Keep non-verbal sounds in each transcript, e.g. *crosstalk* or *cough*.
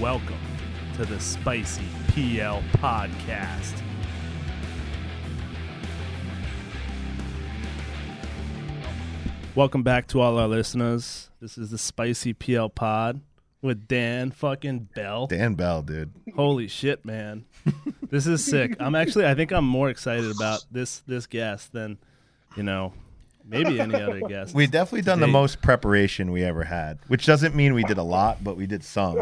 Welcome to the Spicy PL Podcast. Welcome back to all our listeners. This is the Spicy PL Pod with Dan fucking Bell. Dan Bell, dude. Holy shit, man. *laughs* this is sick. I'm actually I think I'm more excited about this this guest than, you know, maybe any other *laughs* guest. We definitely done the most preparation we ever had, which doesn't mean we did a lot, but we did some.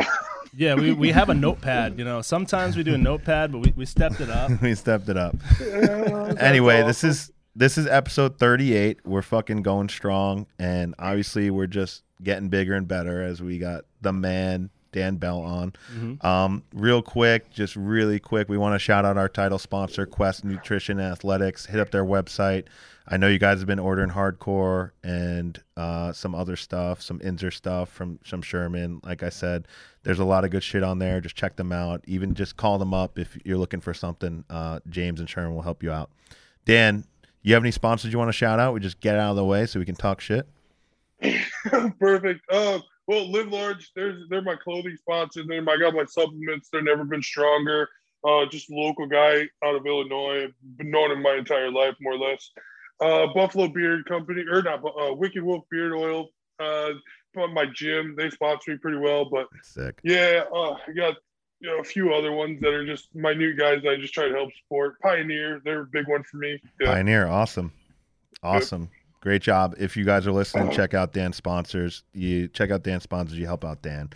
Yeah, we, we have a notepad, you know. Sometimes we do a notepad, but we, we stepped it up. *laughs* we stepped it up. *laughs* anyway, this is this is episode 38. We're fucking going strong, and obviously we're just getting bigger and better as we got the man Dan Bell on. Um, real quick, just really quick, we want to shout out our title sponsor, Quest Nutrition Athletics. Hit up their website. I know you guys have been ordering hardcore and uh, some other stuff, some Inzer stuff from some Sherman. Like I said, there's a lot of good shit on there. Just check them out. Even just call them up if you're looking for something. Uh, James and Sherman will help you out. Dan, you have any sponsors you want to shout out? We just get out of the way so we can talk shit. *laughs* Perfect. Uh, well, Live Large, there's they're my clothing sponsor. Then I got my supplements. They're never been stronger. Uh, just a local guy out of Illinois. I've been knowing him my entire life, more or less. Uh, Buffalo Beard Company, or not, uh, Wicked Wolf Beard Oil. Uh, from my gym, they sponsor me pretty well. But Sick. yeah, uh, I got you know a few other ones that are just my new guys that I just try to help support. Pioneer, they're a big one for me. Yeah. Pioneer, awesome, awesome, great job. If you guys are listening, check out Dan's sponsors. You check out Dan's sponsors. You help out Dan.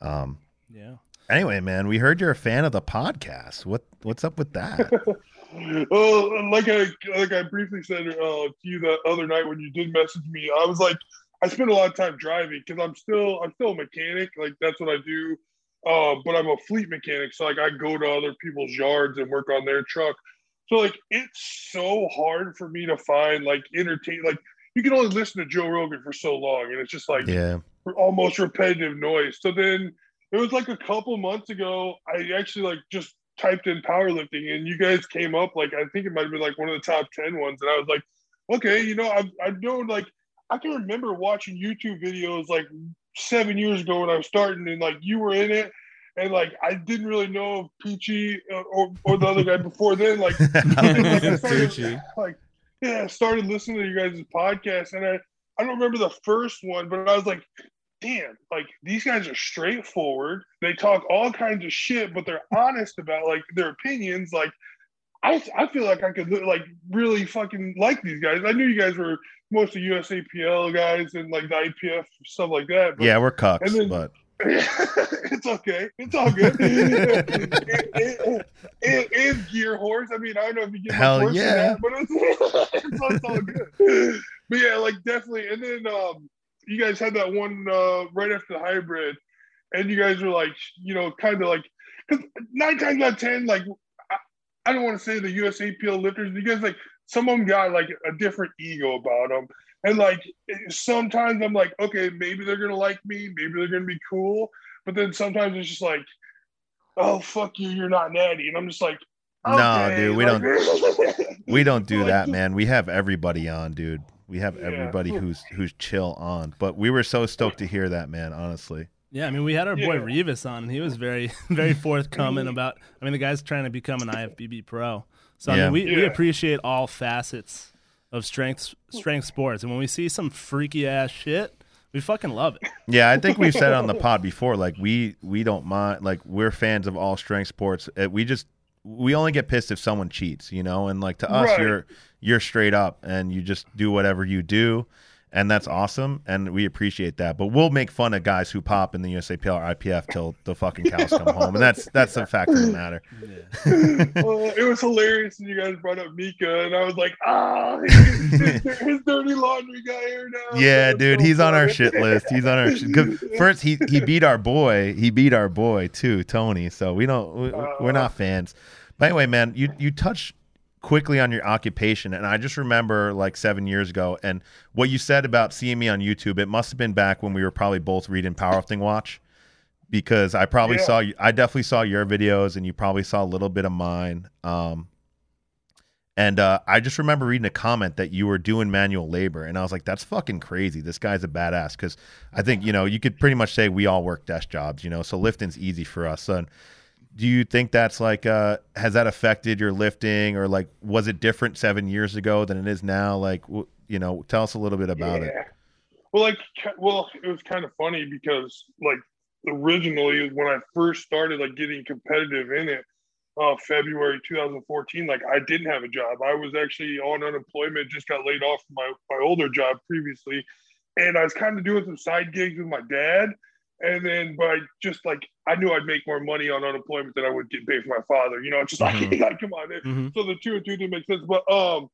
Um, Yeah. anyway, man, we heard you're a fan of the podcast. What what's up with that? *laughs* Well, like I like I briefly said uh, to you the other night when you did message me, I was like, I spend a lot of time driving because I'm still I'm still a mechanic. Like that's what I do. Uh, but I'm a fleet mechanic, so like I go to other people's yards and work on their truck. So like it's so hard for me to find like entertain. Like you can only listen to Joe Rogan for so long, and it's just like yeah, almost repetitive noise. So then it was like a couple months ago, I actually like just typed in powerlifting and you guys came up like I think it might have been like one of the top 10 ones. And I was like, okay, you know, I've I've known like I can remember watching YouTube videos like seven years ago when I was starting and like you were in it. And like I didn't really know of Peachy or, or, or the other guy before then. Like, *laughs* like, started, like yeah, I started listening to you guys' podcast and I I don't remember the first one, but I was like, damn, like these guys are straightforward. They talk all kinds of shit, but they're honest about like their opinions. Like, I I feel like I could like really fucking like these guys. I knew you guys were most of USAPL guys and like the IPF stuff like that. But yeah, we're cucks, then- but *laughs* it's okay. It's all good. *laughs* and, and, and, gear horse. I mean, I don't know if you get Hell than yeah. that, but it's, it's, *laughs* it's all good. But yeah, like definitely. And then um, you guys had that one uh, right after the hybrid, and you guys were like, you know, kind of like, because nine times out of ten, like, I, I don't want to say the USAPL lifters. You guys like some of them got like a different ego about them. And like sometimes I'm like, okay, maybe they're gonna like me, maybe they're gonna be cool. But then sometimes it's just like, oh fuck you, you're not natty. And I'm just like, No, dude, we like- *laughs* we don't do that, man. We have everybody on, dude. We have Yeah. everybody who's who's chill on. But we were so stoked to hear that, man. Honestly, Yeah, I mean, we had our boy Yeah. Revis on, and he was very, *laughs* very forthcoming about. I mean, the guy's trying to become an IFBB pro, so I Yeah. mean, we, we appreciate all facets of strength strength sports, and when we see some freaky ass shit, we fucking love it. *laughs* yeah. I think we've said on the *laughs* pod before, like we we don't mind, like we're fans of all strength sports. Uh, We just we only get pissed if someone cheats, you know. And like to us, Right. you're you're straight up and you just do whatever you do. And that's awesome, and we appreciate that. But we'll make fun of guys who pop in the USAPL or IPF till the fucking cows come *laughs* home, and that's that's the fact of the matter. *laughs* well, it was hilarious when you guys brought up Mika, and I was like, ah, his, *laughs* his, his dirty laundry guy here now. Yeah, I'm dude, so he's on our shit list. He's on our shit. 'cause First, he he beat our boy. He beat our boy too, Tony. So we don't. We, we're not fans. But anyway, man, you you touched quickly on your occupation, and I just remember like seven years ago, and what you said about seeing me on YouTube. It must have been back when we were probably both reading Powerlifting Watch, because I probably Yeah. saw you. I definitely saw your videos, and you probably saw a little bit of mine. Um, And uh, I just remember reading a comment that you were doing manual labor, and I was like, "That's fucking crazy. This guy's a badass." Because I think you know you could pretty much say we all work desk jobs, you know. So lifting's easy for us. So, do you think that's like uh, has that affected your lifting, or like was it different seven years ago than it is now? Like, you know, tell us a little bit about yeah. it. Well, like, well, it was kind of funny because like originally when I first started like getting competitive in it, uh, February 2014, like I didn't have a job. I was actually on unemployment, just got laid off from my, my older job previously. And I was kind of doing some side gigs with my dad. And then, but I just like, I knew I'd make more money on unemployment than I would get paid for my father. You know, just like, mm-hmm. *laughs* like come on. Mm-hmm. So the two and two didn't make sense. But um,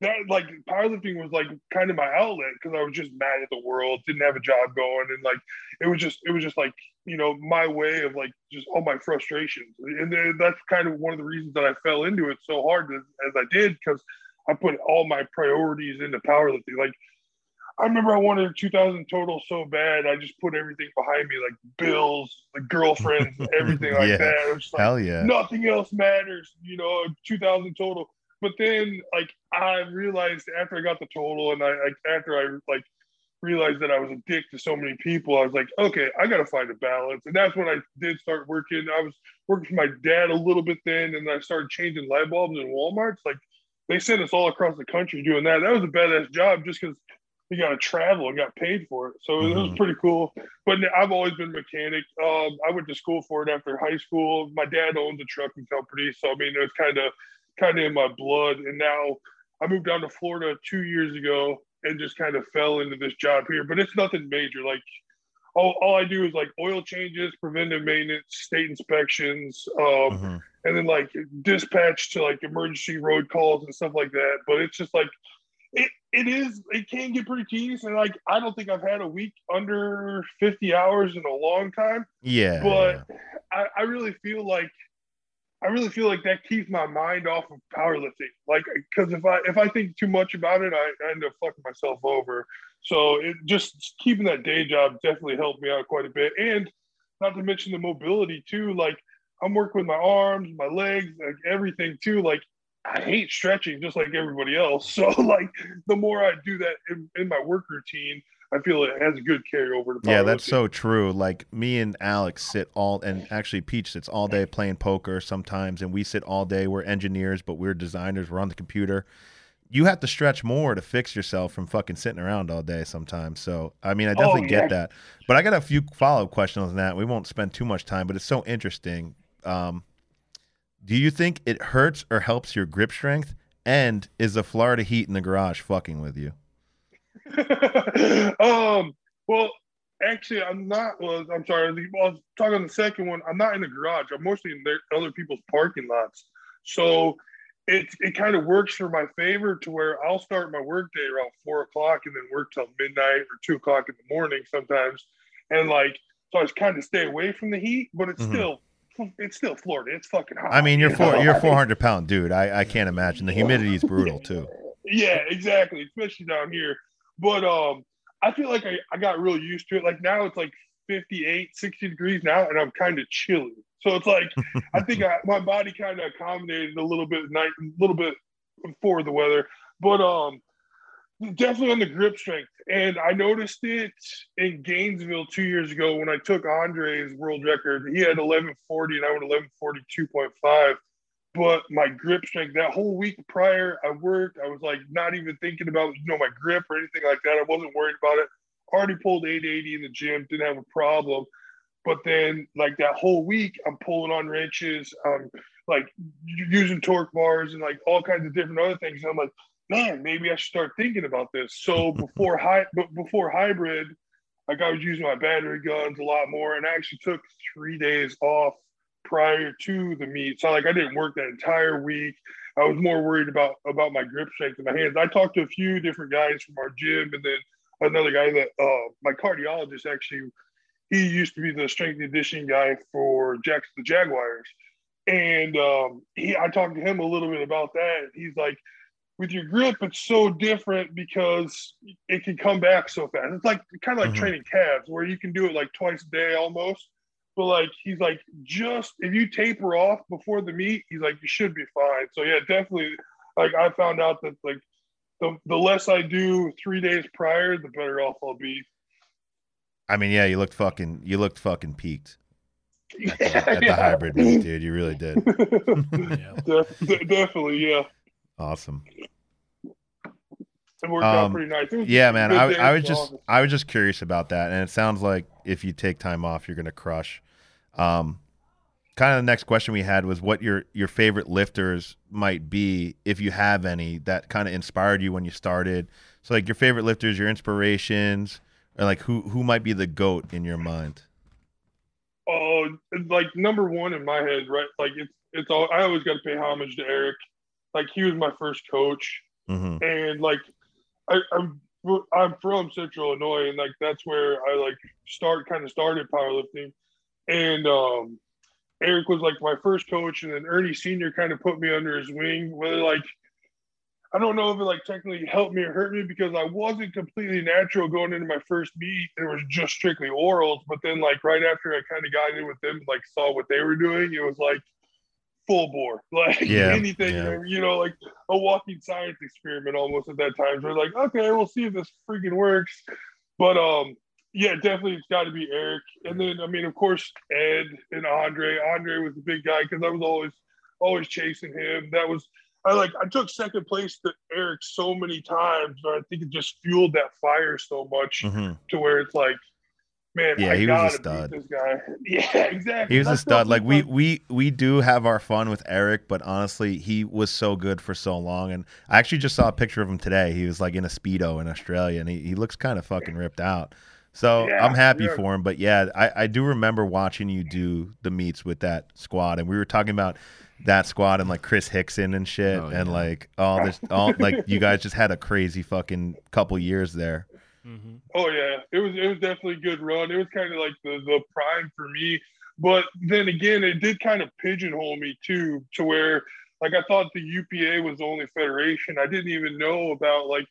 that like powerlifting was like kind of my outlet because I was just mad at the world, didn't have a job going, and like it was just it was just like you know my way of like just all my frustrations, and then that's kind of one of the reasons that I fell into it so hard as, as I did because I put all my priorities into powerlifting. Like I remember I wanted 2,000 total so bad, I just put everything behind me, like bills, like girlfriends, *laughs* everything like yeah. that. Like, Hell yeah! Nothing else matters, you know. 2,000 total but then like I realized after I got the total and I like after I like realized that I was a dick to so many people, I was like, okay, I gotta find a balance. And that's when I did start working. I was working for my dad a little bit then, and I started changing light bulbs in Walmarts. Like they sent us all across the country doing that. That was a badass job just because you got to travel and got paid for it. So mm-hmm. it was mm-hmm. pretty cool. But I've always been a mechanic. Um, I went to school for it after high school. My dad owns a trucking company, so I mean it was kind of kind of in my blood. And now I moved down to Florida two years ago and just kind of fell into this job here. But it's nothing major. Like all, all I do is like oil changes, preventive maintenance, state inspections, um, mm-hmm. and then like dispatch to like emergency road calls and stuff like that. But it's just like it, it is it can get pretty tedious and like I don't think I've had a week under 50 hours in a long time. Yeah. But I, I really feel like I really feel like that keeps my mind off of powerlifting. Like, because if I if I think too much about it, I, I end up fucking myself over. So it just keeping that day job definitely helped me out quite a bit, and not to mention the mobility too. Like I'm working with my arms, my legs, like everything too. Like I hate stretching just like everybody else. *laughs* So like the more I do that in, in my work routine, I feel it has a good carryover. To yeah, that's so true. Like me and Alex sit all, and actually Peach sits all day playing poker sometimes, and we sit all day. We're engineers, but we're designers. We're on the computer. You have to stretch more to fix yourself from fucking sitting around all day sometimes. So, I mean, I definitely oh, yeah. get that. But I got a few follow up questions on that. We won't spend too much time, but it's so interesting. Um, do you think it hurts or helps your grip strength? And is the Florida heat in the garage fucking with you? *laughs* um, well, actually, I'm not. Well, I'm sorry. I was talking on the second one. I'm not in the garage. I'm mostly in their, other people's parking lots. So it it kind of works for my favor to where I'll start my workday around four o'clock and then work till midnight or two o'clock in the morning sometimes. And like, so I just kind of stay away from the heat, but it's mm-hmm. still *laughs* it's still Florida. It's fucking hot. I mean, you're four, you're 400 pound dude. I, I can't imagine the humidity is brutal too. *laughs* Yeah, exactly. Especially down here. But um, I feel like I, I got real used to it. Like now it's like 58, 60 degrees now, and I'm kind of chilly. So it's like *laughs* I think I, my body kind of accommodated a little bit night, a little bit for the weather. But um, definitely on the grip strength. And I noticed it in Gainesville two years ago when I took Andre's world record. He had 1140 and I went 1142.5 but my grip strength that whole week prior i worked. I was like not even thinking about you know my grip or anything like that. I wasn't worried about it. Already pulled 880 in the gym didn't have a problem. But then like that whole week i'm pulling on wrenches. Um like using torque bars and like all kinds of different other things. And i'm like man maybe i should start thinking about this so *laughs* before but before hybrid like i was using my battery guns a lot more and i actually took three days off prior to the meet. So like I didn't work that entire week. I was more worried about about my grip strength in my hands. I talked to a few different guys from our gym, and then another guy that uh, my cardiologist actually he used to be the strength and conditioning guy for Jacksonville Jaguars, and um, he I talked to him a little bit about that. He's like, with your grip, it's so different because it can come back so fast. It's like kind of like mm-hmm. training calves, where you can do it like twice a day almost but like he's like just if you taper off before the meet, he's like you should be fine. So yeah, definitely like I found out that like the the less I do three days prior, the better off I'll be. I mean, yeah, you looked fucking, you looked fucking peaked at the, *laughs* at the hybrid meet, dude. You really did. *laughs* Yeah. Def- de- definitely, yeah. Awesome. It worked out Um, pretty nice. Yeah, man. I, I was just, office. I was just curious about that, and it sounds like if you take time off, you're gonna crush. Um, kind of the next question we had was what your your favorite lifters might be, if you have any, that kind of inspired you when you started. So like your favorite lifters, your inspirations, or like who who might be the goat in your mind. Oh, like number one in my head, right? Like it's it's all. I always got to pay homage to Eric. Like he was my first coach, hmm and like I, I'm I'm from Central Illinois, and like that's where I like start kind of started powerlifting, and um, Eric was like my first coach, and then Ernie Senior kind of put me under his wing. Whether like I don't know if it like technically helped me or hurt me because I wasn't completely natural going into my first meet. It was just strictly orals, but then like right after I kind of got in with them, like saw what they were doing, it was like full bore, *laughs* like Yeah, anything, yeah. you know, like a walking science experiment almost at that time. So we're like, okay, we'll see if this freaking works. But um, yeah, definitely it's got to be Eric, and then I mean, of course, Ed and Andre. Andre was the big guy because I was always always chasing him. That was I like I took second place to Eric so many times, but I think it just fueled that fire so much hmm to where it's like, man, Yeah, I he was a stud. this guy. *laughs* Yeah, exactly. He was a stud. Like we we we do have our fun with Eric, but honestly, he was so good for so long. And I actually just saw a picture of him today. He was like in a speedo in Australia, and he, he looks kind of fucking ripped out. So Yeah, I'm happy yeah. for him. But yeah, I, I do remember watching you do the meets with that squad, and we were talking about that squad and like Chris Hickson and shit, Oh, and like all this, all like you guys just had a crazy fucking couple years there. Hmm Oh yeah, it was it was definitely a good run. It was kind of like the the prime for me, but then again, it did kind of pigeonhole me too, to where like I thought the UPA was the only federation. I didn't even know about like,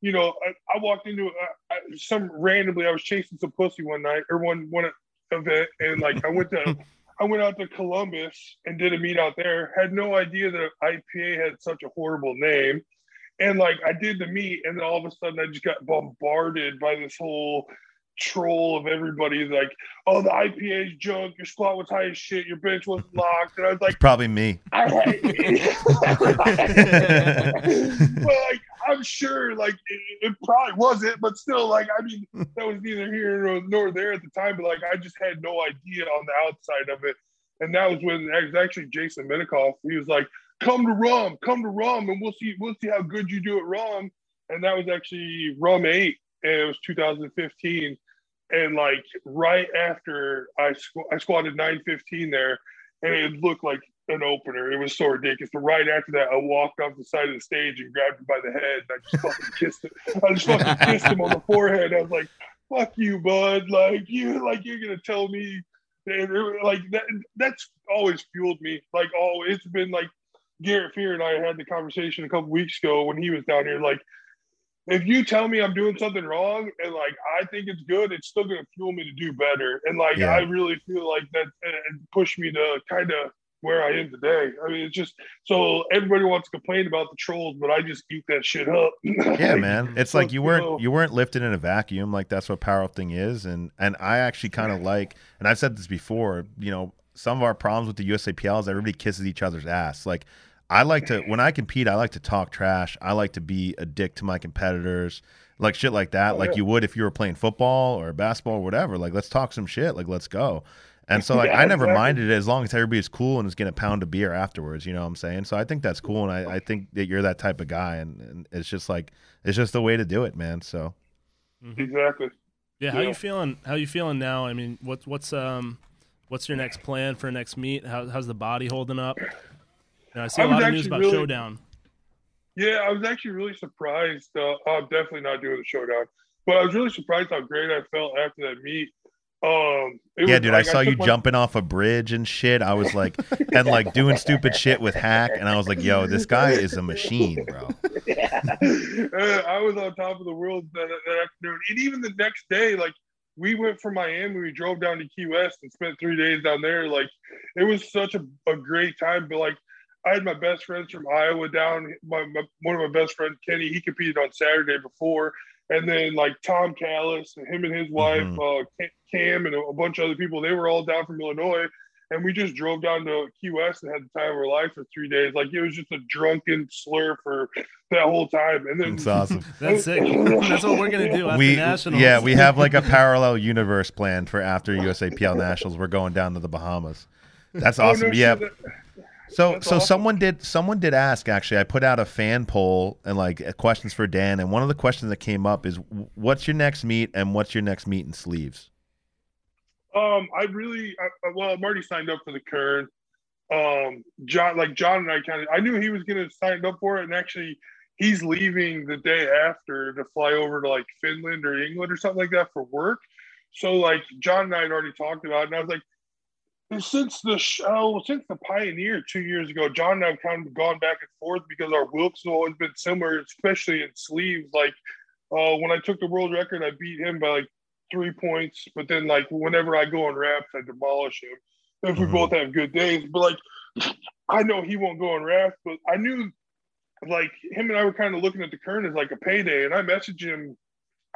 you know, I, I walked into uh, I, some randomly. I was chasing some pussy one night or one one event, and like I went to. *laughs* I went out to Columbus and did a meet out there. Had no idea that IPA had such a horrible name. And like I did the meet, and then all of a sudden I just got bombarded by this whole troll of everybody like, oh, the IPA's junk, your squat was high as shit, your bench wasn't *laughs* locked. And I was It's like, probably me. *laughs* I *laughs* but like I'm sure like it, it probably wasn't, but still like I mean that was neither here nor, nor there at the time. But like I just had no idea on the outside of it, and that was when it was actually Jason Minikoff. He was like, "Come to Rum, come to Rum, and we'll see we'll see how good you do at Rum." And that was actually Rum Eight, and it was 2015. And like right after I squ- I squatted 915 there, and it looked like an opener. It was so ridiculous. But right after that, I walked off the side of the stage and grabbed him by the head. And I just fucking *laughs* kissed him. I just fucking kissed him on the forehead. I was like, "Fuck you, bud! Like you, like you're gonna tell me." And it, like that, that's always fueled me. Like, oh, it's been like Garrett Fear and I had the conversation a couple weeks ago when he was down here. Like, if you tell me I'm doing something wrong and like I think it's good, it's still gonna fuel me to do better. And like Yeah. I really feel like that uh, pushed me to kind of where I am today. I mean, it's just so everybody wants to complain about the trolls, but I just eat that shit up. Yeah, *laughs* man. It's like you weren't you weren't lifted in a vacuum. Like that's what powerlifting is, and and I actually kind of like, and I've said this before. You know, some of our problems with the USAPL is everybody kisses each other's ass. Like I like to when I compete, I like to talk trash. I like to be a dick to my competitors, like shit like that. Oh, like yeah. you would if you were playing football or basketball or whatever. Like let's talk some shit. Like let's go. And *laughs* so like Yeah, I never exactly. minded it as long as everybody's cool and is getting a pound of beer afterwards. You know what I'm saying? So I think that's cool, and I, I think that you're that type of guy, and, and it's just like it's just the way to do it, man. So exactly. Yeah, how Yeah. you feeling? How you feeling now? I mean, what's what's um what's your next plan for next meet? How, how's the body holding up? You know, I see I a was lot of news actually about really- Showdown. Yeah, I was actually really surprised. Uh, I'm definitely not doing the showdown, but I was really surprised how great I felt after that meet. Um, it yeah, was dude, like, I saw you my- jumping off a bridge and shit. I was like, and like doing stupid shit with Haack, and I was like, yo, this guy is a machine, bro. Uh, *laughs* I was on top of the world that, that afternoon, and even the next day, like we went from Miami, we drove down to Key West and spent three days down there. Like it was such a, a great time, but like I had my best friends from Iowa down. My, my, one of my best friends, Kenny, he competed on Saturday before, and then like Tom Callis and him and his wife, mm-hmm. uh, Cam, and a bunch of other people. They were all down from Illinois, and we just drove down to Key West and had the time of our life for three days. Like it was just a drunken slur for that whole time. And then it's awesome. *laughs* That's it. That's what we're gonna do after we, nationals. Yeah, we have like a parallel universe planned for after USAPL nationals. We're going down to the Bahamas. That's awesome. Oh, no, yeah. That, so so awesome. someone did someone did ask actually. I put out a fan poll and like questions for Dan, and one of the questions that came up is, "What's your next meet and what's your next meet in sleeves?" Um, I really, I, well, I'm already signed up for the Kern. Um, John, like John and I kind of, I knew he was going to sign up for it, and actually, he's leaving the day after to fly over to like Finland or England or something like that for work. So like John and I had already talked about, it, and I was like, since the show, since the Pioneer two years ago, John and I've kind of gone back and forth because our Wilks have always been similar, especially in sleeves. Like uh, when I took the world record, I beat him by like three points, but then like whenever I go on wraps, I demolish him. If we mm-hmm. both have good days, but like I know he won't go on wraps, but I knew like him and I were kind of looking at the Kern as like a payday, and I messaged him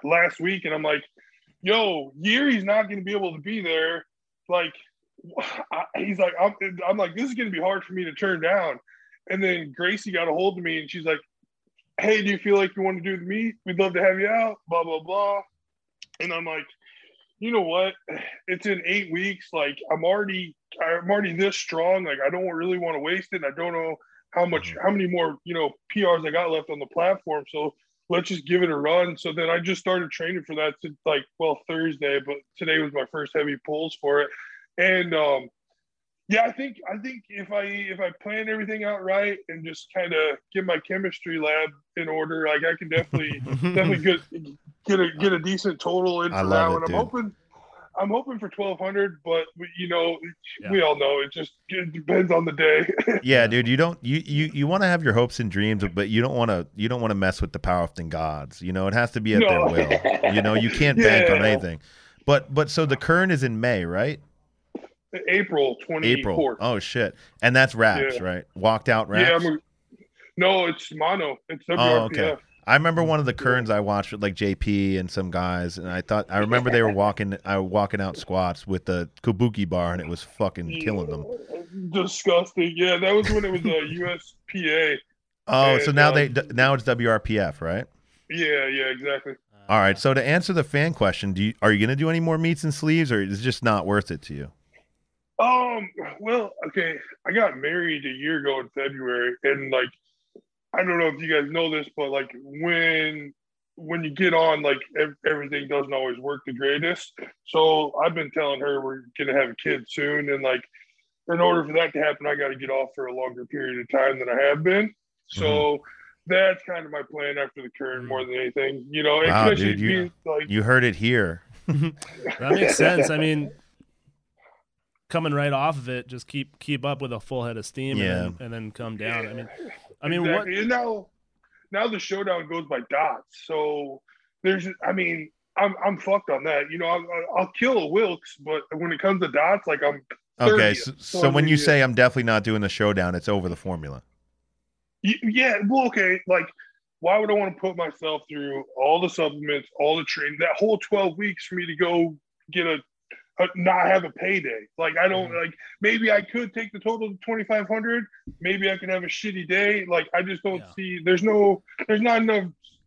last week, and I'm like, "Yo, Yuri's not going to be able to be there." Like, I, he's like, I'm, I'm like, this is going to be hard for me to turn down. And then Gracie got a hold of me, and she's like, "Hey, do you feel like you want to do the meet? We'd love to have you out." Blah blah blah. And I'm like, you know what? It's in eight weeks. Like I'm already, I'm already this strong. Like I don't really want to waste it. I don't know how much, mm-hmm. how many more, you know, PRs I got left on the platform. So let's just give it a run. So then I just started training for that to like, well, Thursday, but today was my first heavy pulls for it. And um, yeah, I think I think if I if I plan everything out right and just kind of get my chemistry lab in order, like I can definitely *laughs* definitely get get a get a decent total in for that one. I'm hoping I'm hoping for 1200, but you know, yeah. we all know it just it depends on the day. *laughs* yeah, dude, you don't you you you want to have your hopes and dreams, but you don't want to you don't want to mess with the powerlifting gods. You know, it has to be at no. their will. You know, you can't yeah. *laughs* bank on anything. But but so the Kern is in May, right? April 24th. April. Oh shit. And that's wraps, yeah. right? Walked out wraps. Yeah, a, no, it's mono. It's WRPF. Oh, okay. I remember one of the Kerns I watched with like JP and some guys, and I thought I remember they were *laughs* walking, I was walking out squats with the Kabuki bar, and it was fucking killing them. *laughs* Disgusting. Yeah, that was when it was *laughs* a USPA. Oh, and, so now um, they now it's WRPF, right? Yeah, yeah, exactly. All right. So to answer the fan question, do you are you going to do any more meets and sleeves, or is it just not worth it to you? Um. Well, okay. I got married a year ago in February, and like, I don't know if you guys know this, but like when when you get on, like everything doesn't always work the greatest. So I've been telling her we're gonna have a kid soon, and like, in order for that to happen, I got to get off for a longer period of time than I have been. So. Mm-hmm. That's kind of my plan after the Kern more than anything, you know. Wow, dude, you, like, you heard it here. *laughs* that makes sense. I mean, coming right off of it, just keep keep up with a full head of steam, yeah. and, then, and then come down. I mean, I mean, exactly. what? And now, now the showdown goes by dots. So there's, I mean, I'm I'm fucked on that. You know, I'll, I'll kill a Wilks, but when it comes to dots, like I'm. 30th, okay, so, so, so when you say I'm definitely not doing the showdown, it's over the formula. Yeah, well, okay, like why would I want to put myself through all the supplements, all the training, that whole 12 weeks for me to go get a uh, not have a payday. Like I don't like maybe I could take the total to 2500, maybe I could have a shitty day. Like I just don't yeah. see there's no there's not enough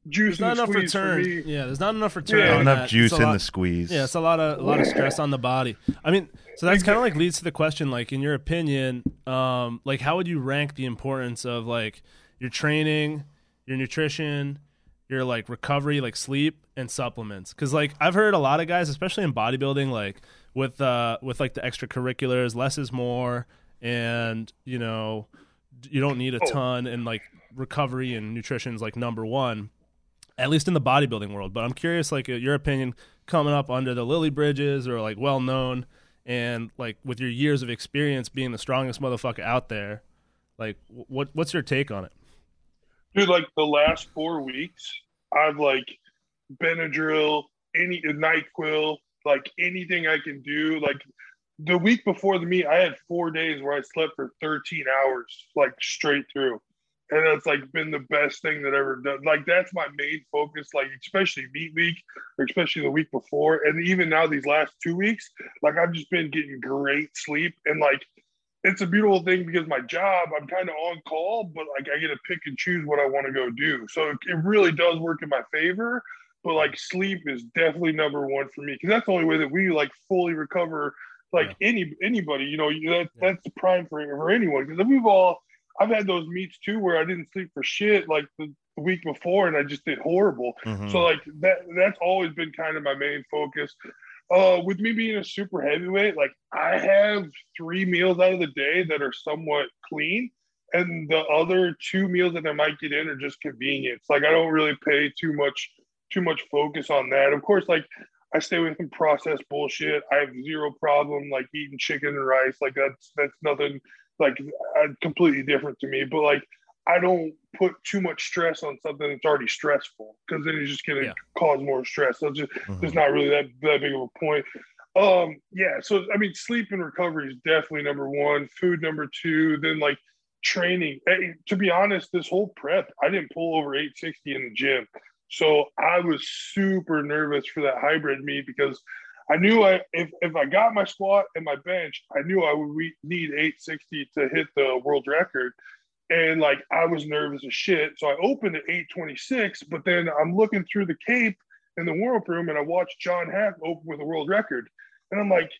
juice there's not enough return. Yeah, there's not enough return. Yeah. Not enough that. juice in lot, the squeeze. Yeah, it's a lot of a lot of stress on the body. I mean, so that's kind of like leads to the question like in your opinion, um like how would you rank the importance of like your training, your nutrition, your like recovery, like sleep and supplements? Cuz like I've heard a lot of guys especially in bodybuilding like with uh with like the extracurriculars less is more and you know you don't need a oh. ton and like recovery and nutrition is like number one at least in the bodybuilding world but i'm curious like your opinion coming up under the Lilliebridges or like well known and like with your years of experience being the strongest motherfucker out there like what what's your take on it dude like the last four weeks i've like benadryl any nyquil like anything I can do. Like the week before the meet, I had four days where I slept for 13 hours, like straight through. And that's like been the best thing that ever done. Like that's my main focus, like especially meet week or especially the week before. And even now these last two weeks, like I've just been getting great sleep. And like it's a beautiful thing because my job, I'm kind of on call, but like I get to pick and choose what I want to go do. So it, it really does work in my favor. But like sleep is definitely number one for me because that's the only way that we like fully recover like yeah. any anybody, you know, that that's the prime for, for anyone. Because we've all I've had those meets too where I didn't sleep for shit like the, the week before and I just did horrible. Mm-hmm. So like that that's always been kind of my main focus. Uh, with me being a super heavyweight, like I have three meals out of the day that are somewhat clean, and the other two meals that I might get in are just convenience. Like I don't really pay too much too much focus on that. Of course, like I stay away from processed bullshit. I have zero problem like eating chicken and rice. Like that's that's nothing like uh, completely different to me. But like I don't put too much stress on something that's already stressful because then it's just gonna yeah. cause more stress. So just mm-hmm. it's not really that that big of a point. Um, yeah. So I mean, sleep and recovery is definitely number one. Food number two. Then like training. Hey, to be honest, this whole prep, I didn't pull over 860 in the gym. So I was super nervous for that hybrid meet because I knew I if, if I got my squat and my bench, I knew I would re- need 860 to hit the world record. And like I was nervous as shit. So I opened at 826, but then I'm looking through the cape in the warm up room and I watched John Haack open with a world record. And I'm like,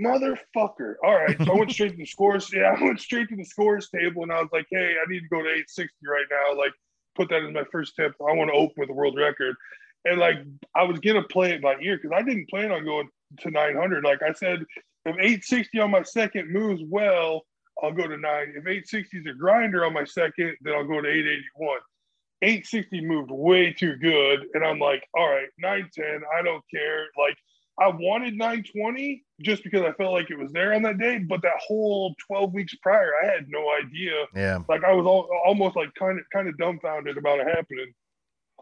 motherfucker. All right. So I went straight to the scores. *laughs* Yeah, I went straight to the scores table and I was like, hey, I need to go to 860 right now. Like put that as my first tip. I want to open with a world record. And like I was gonna play it by ear because I didn't plan on going to 900. Like I said, if 860 on my second moves well, I'll go to nine. If 860 is a grinder on my second, then I'll go to 881. 860 moved way too good, and I'm like, all right, 910. I don't care. Like I wanted 920 just because I felt like it was there on that day, but that whole 12 weeks prior, I had no idea. Yeah. Like I was all, almost like kind of kind of dumbfounded about it happening.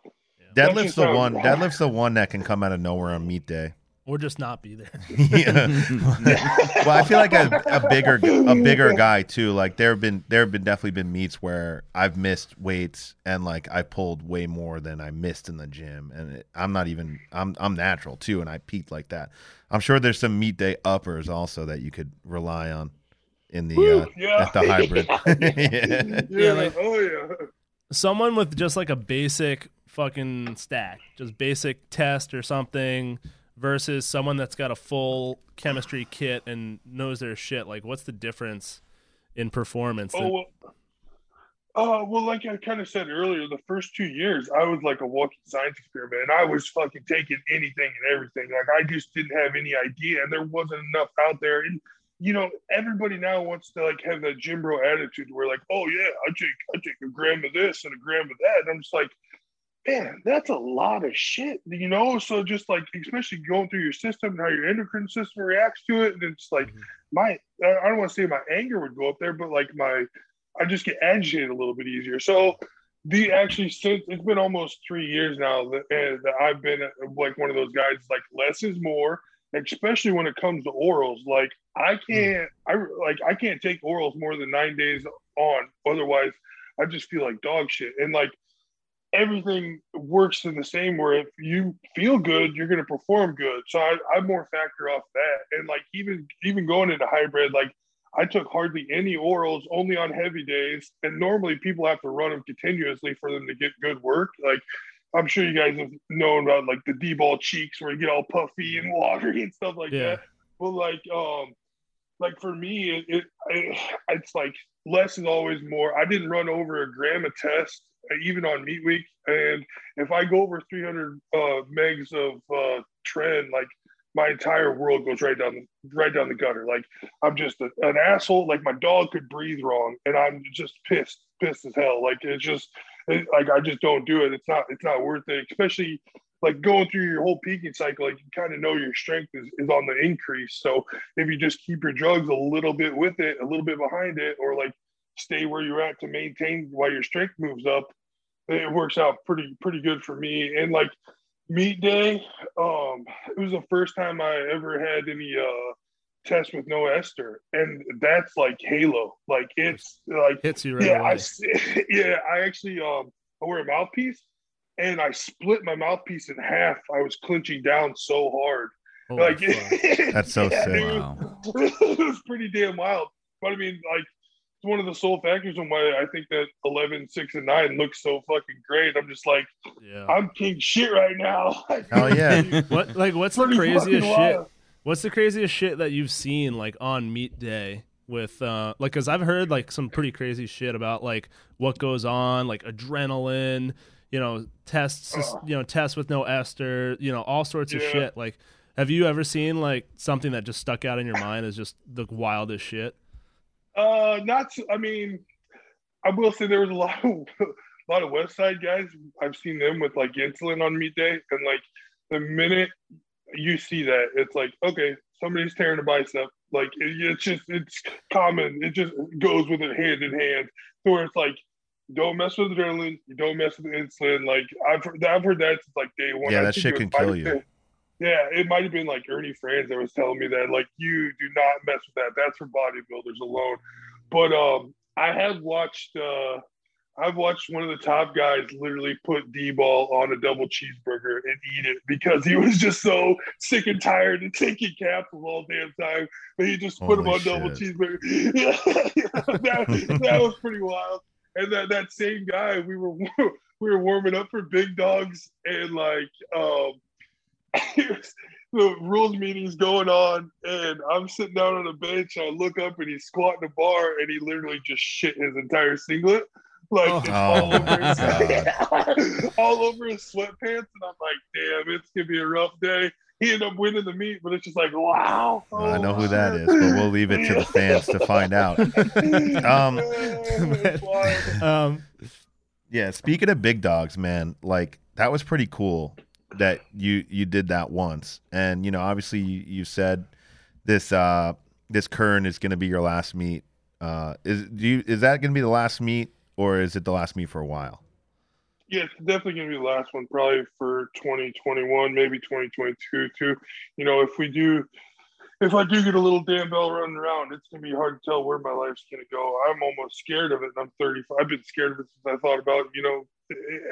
Yeah. Deadlift's the one. Deadlift's the one that can come out of nowhere on meet day or just not be there. *laughs* yeah. well, I feel like a, a, bigger a bigger guy too. Like there have been there have been definitely been meets where I've missed weights and like I pulled way more than I missed in the gym, and it, I'm not even I'm I'm natural too, and I peaked like that. I'm sure there's some meet day uppers also that you could rely on in the uh, yeah. at the hybrid. *laughs* *laughs* yeah. yeah, like, oh yeah. Someone with just like a basic fucking stack, just basic test or something versus someone that's got a full chemistry kit and knows their shit? Like, what's the difference in performance? Oh, well, uh, well, like I kind of said earlier, the first two years I was like a walking science experiment, and I was fucking taking anything and everything. Like I just didn't have any idea, and there wasn't enough out there. And you know, everybody now wants to like have that gym bro attitude where like, oh yeah, I take I take a gram of this and a gram of that, and I'm just like, man, that's a lot of shit, you know? So just like, especially going through your system and how your endocrine system reacts to it. And it's like, mm-hmm. my, I don't want to say my anger would go up there, but like my, I just get agitated a little bit easier. So the actually, since it's been almost three years now that, that I've been like one of those guys, like less is more, especially when it comes to orals. Like I mm. can't, I like, I can't take orals more than nine days on. Otherwise I just feel like dog shit. And like, everything works in the same where if you feel good you're going to perform good. So I, I more factor off that. And like even even going into hybrid like i took hardly any orals only on heavy days. And normally people have to run them continuously for them to get good work. Like i'm sure you guys have known about like the D-bol cheeks where you get all puffy and *laughs* watery and stuff like yeah. that. But like um like for me it, it, it it's like less is always more. I didn't run over a gram of test even on meet week. And if I go over 300 uh, megs of uh, tren, like my entire world goes right down the right down the gutter. Like I'm just a, an asshole. Like my dog could breathe wrong, and I'm just pissed, pissed as hell. Like it's just it, like I just don't do it. It's not it's not worth it. Especially like going through your whole peaking cycle, like you kind of know your strength is, is on the increase. So if you just keep your drugs a little bit with it, a little bit behind it, or like stay where you're at to maintain while your strength moves up, it works out pretty pretty good for me. And like meat day, um, it was the first time I ever had any uh test with no ester, and that's like Halo. Like it's like hits you right yeah, away. I *laughs* yeah, I actually um I wear a mouthpiece, and I split my mouthpiece in half. I was clinching down so hard, Holy like. *laughs* That's so yeah, sick. dude. Wow. *laughs* it was pretty damn wild. But I mean, like, it's one of the sole factors on why I think that 11, 6, and 9 looks so fucking great. I'm just like, yeah. I'm king shit right now. *laughs* Hell yeah. *laughs* What like what's the craziest shit? wild. What's the craziest shit that you've seen like on meat day with uh like cuz I've heard like some pretty crazy shit about like what goes on like adrenaline, you know, tests, Ugh. you know, tests with no ester, you know, all sorts of shit. Like have you ever seen like something that just stuck out in your mind as just the wildest shit? Uh, not. I mean, I will say there was a lot of *laughs* a lot of West Side guys. I've seen them with like insulin on meat day, and like the minute you see that, it's like okay, somebody's tearing a bicep. Like it, it's just it's common. It just goes with it hand in hand. So where it's like. Don't mess with adrenaline. You don't mess with insulin. Like I've heard, I've heard that since like day one. Yeah, I that shit can kill you. been- yeah, it might have been like Ernie Frantz that was telling me that, like, you do not mess with that. That's for bodybuilders alone. But um, I have watched, uh, I've watched one of the top guys literally put D ball on a double cheeseburger and eat it because he was just so sick and tired of taking capsules all damn time. But he just put them Holy on double cheeseburger. Yeah, *laughs* that, that was pretty wild. And that that same guy, we were *laughs* we were warming up for big dogs and like um *laughs* the rules meeting's going on and I'm sitting down on a bench. I look up and he's squatting a bar and he literally just shit his entire singlet. Like Oh. all, Oh over his, *laughs* all over his sweatpants. And I'm like, damn, it's gonna be a rough day. He ended up winning the meet, but it's just like, wow. I know Oh, who that shit. is, but we'll leave it to the *laughs* fans to find out. Um, It's. Um Yeah, speaking of big dogs, man, like that was pretty cool that you you did that once. And you know, obviously you, you said this uh this Kern is going to be your last meet. Uh is do you is that going to be the last meet or is it the last meet for a while? Yeah, it's definitely going to be the last one, probably for 2021, maybe 2022 too. You know, if we do, if I do get a little damn bell running around, it's going to be hard to tell where my life's going to go. I'm almost scared of it. And I'm 35. I've been scared of it since I thought about, you know,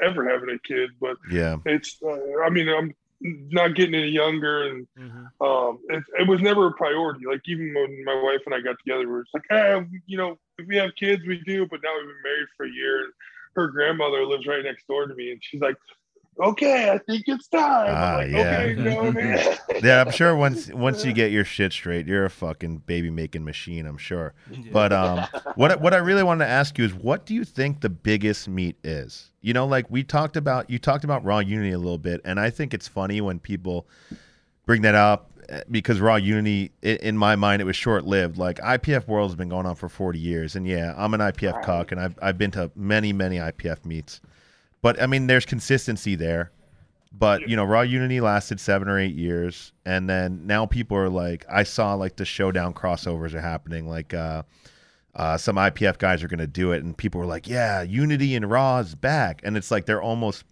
ever having a kid. But Yeah. it's, uh, I mean, I'm not getting any younger and mhm. um, it, it was never a priority. Like even when my wife and I got together, we were just like, ah, you know, if we have kids, we do. But now we've been married for a year. And her grandmother lives right next door to me, and she's like, "Okay, I think it's time." Ah, I'm like, yeah. "Okay, no, man." *laughs* Yeah, I'm sure once *laughs* once you get your shit straight, you're a fucking baby making machine, I'm sure. Yeah. But um, *laughs* what I- what I really wanted to ask you is, what do you think the biggest meet is? You know, like we talked about, you talked about Raw Unity a little bit, and I think it's funny when people bring that up eh, because Raw Unity, in my mind, it was short lived. Like IPF World has been going on for 40 years, and yeah, I'm an IPF cuck, and I've I've been to many many IPF meets, but I mean, there's consistency there. But you know, Raw Unity lasted seven or eight years, and then now people are like, I saw like the showdown crossovers are happening. Like, uh, uh, some IPF guys are going to do it, and people were like, "Yeah, Unity and Raw is back," and it's like they're almost,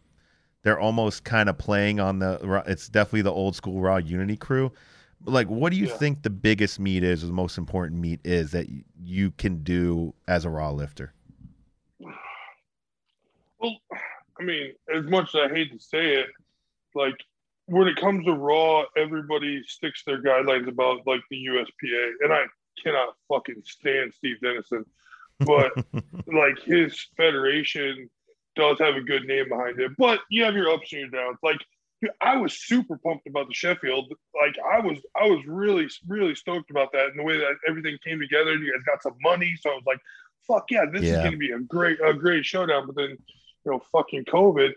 they're almost kind of playing on the. It's definitely the old school Raw Unity crew. Like, what do you Yeah. think the biggest meet is, or the most important meet is that you can do as a Raw lifter? Well, I mean, as much as I hate to say it, like when it comes to Raw, everybody sticks their guidelines about like the USPA, and I cannot fucking stand Steve Denison, but *laughs* like his federation does have a good name behind it. But you have your ups and your downs. Like I was super pumped about the Sheffield. Like I was, I was really, really stoked about that and the way that everything came together. And you guys got some money, so I was like, "Fuck yeah, this is going to be a great, a great showdown." But then, you know, fucking COVID.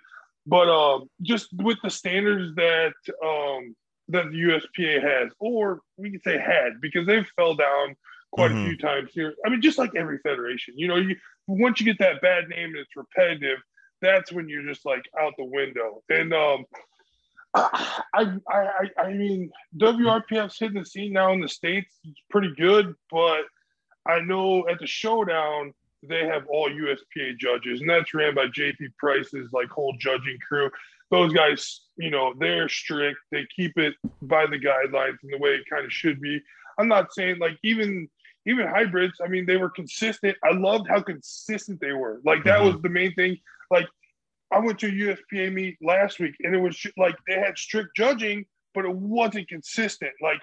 But um, just with the standards that um that the USPA has, or we could say had, because they've fell down quite Mhm. a few times here. I mean, just like every federation, you know, you once you get that bad name and it's repetitive, that's when you're just like out the window. And um, *sighs* I, I, I, I mean, WRPF's hitting the scene now in the states. It's pretty good, but I know at the showdown they have all USPA judges, and that's ran by JP Price's like whole judging crew. Those guys, you know, they're strict. They keep it by the guidelines and the way it kind of should be. I'm not saying like even even hybrids. I mean, they were consistent. I loved how consistent they were. Like that mm-hmm. was the main thing. Like I went to a USPA meet last week, and it was like they had strict judging, but it wasn't consistent. Like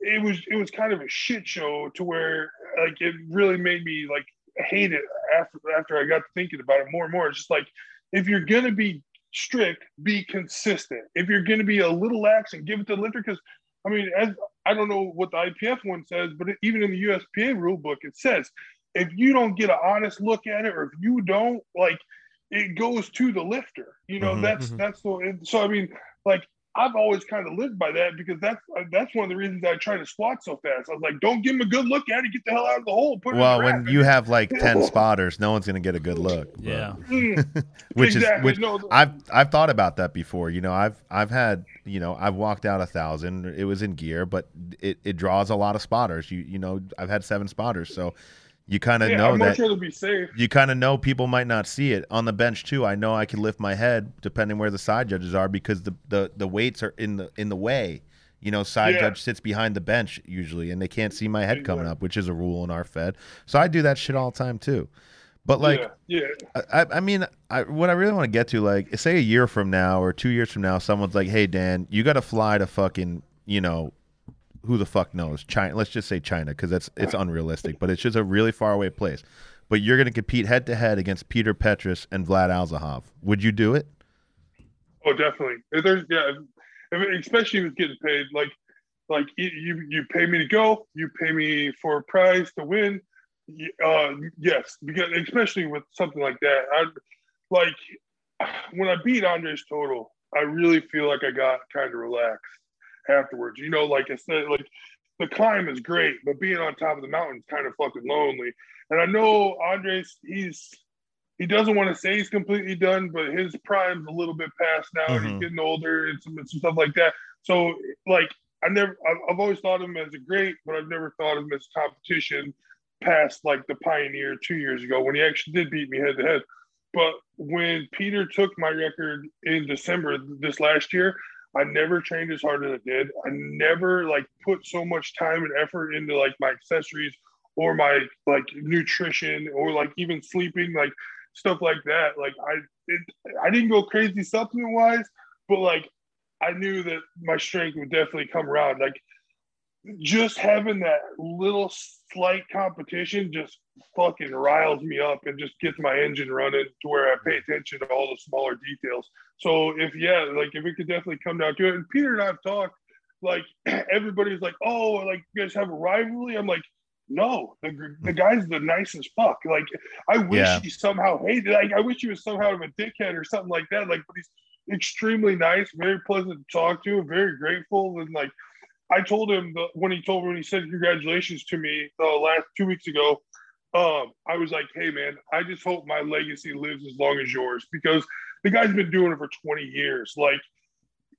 it was it was kind of a shit show to where like it really made me like hate it after after I got thinking about it more and more. It's just like if you're gonna be strict, be consistent. If you're gonna be a little lax and give it to the lifter, because I mean, as I don't know what the IPF one says, but even in the USPA rule book, it says if you don't get an honest look at it, or if you don't like, it goes to the lifter. You know, mm-hmm, that's mm-hmm. that's the so. I mean, like I've always kind of lived by that because that's uh, that's one of the reasons I try to squat so fast. I was like, don't give him a good look at it, get the hell out of the hole. well, when you have like ten *laughs* spotters, no one's gonna get a good look. Yeah, *laughs* mm, which exactly. is which no, I've I've thought about that before. You know, I've I've had you know I've walked out a thousand. It was in gear, but it, it draws a lot of spotters. You you know I've had seven spotters, so you kind of yeah, know I'm that sure be safe. you kind of know people might not see it on the bench too. I know I can lift my head depending where the side judges are because the the, the weights are in the in the way. You know, side yeah. judge sits behind the bench usually, and they can't see my head coming up, which is a rule in our Fed. So I do that shit all the time too. But like, yeah, yeah. I, I mean, I, what I really want to get to, like, say a year from now or two years from now, someone's like, "Hey, Dan, you got to fly to fucking, you know, who the fuck knows? China. Let's just say China because that's it's unrealistic, but it's just a really far away place. But you're going to compete head to head against Peter Petras and Vlad Alhazov. Would you do it? Oh, definitely. If there's yeah, if, especially with getting paid. Like, like you you pay me to go, you pay me for a prize to win. Uh, yes, because especially with something like that, I like when I beat Andres Total, I really feel like I got kind of relaxed afterwards. You know, like I said, like the climb is great, but being on top of the mountain is kind of fucking lonely. And I know Andres, he's he doesn't want to say he's completely done, but his prime's a little bit past now. Mm-hmm. He's getting older and some, some stuff like that. So like I never I've always thought of him as a great, but I've never thought of him as competition past like the Pioneer two years ago when he actually did beat me head to head. But when Peter took my record in December this last year, I never trained as hard as I did. I never like put so much time and effort into like my accessories or my like nutrition or like even sleeping, like stuff like that. Like I, it, I didn't go crazy supplement wise, but like I knew that my strength would definitely come around. Like just having that little slight competition just fucking riles me up and just gets my engine running to where I pay attention to all the smaller details. So if yeah, like if it could definitely come down to it, and Peter and I've talked, like *clears throat* everybody's like, oh, like you guys have a rivalry. I'm like, no, the, the guy's the nicest fuck. Like I wish yeah. he somehow hated. Like I wish he was somehow of a dickhead or something like that. Like, but he's extremely nice, very pleasant to talk to, very grateful, and like I told him the, when he told me when he said congratulations to me the uh, last two weeks ago. Um, I was like, hey man, I just hope my legacy lives as long as yours because the guy's been doing it for 20 years. Like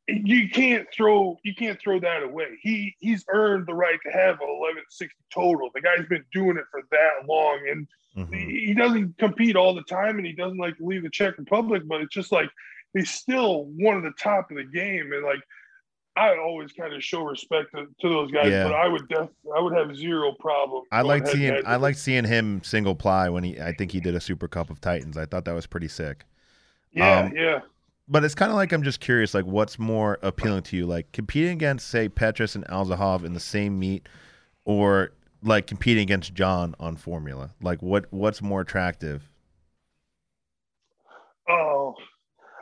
you can't throw you can't throw that away. He he's earned the right to have an 1160 total. The guy's been doing it for that long, and mm-hmm. he, he doesn't compete all the time, and he doesn't like to leave the Czech Republic. But it's just like he's still one of the top of the game, and like I always kind of show respect to, to those guys, yeah. but I would def, I would have zero problem. I like seeing I like seeing him single ply when he I think he did a Super Cup of Titans. I thought that was pretty sick. Yeah, um, yeah. But it's kind of like I'm just curious, like what's more appealing to you, like competing against say Petras and Alhazov in the same meet, or like competing against John on Formula? Like what what's more attractive? Oh,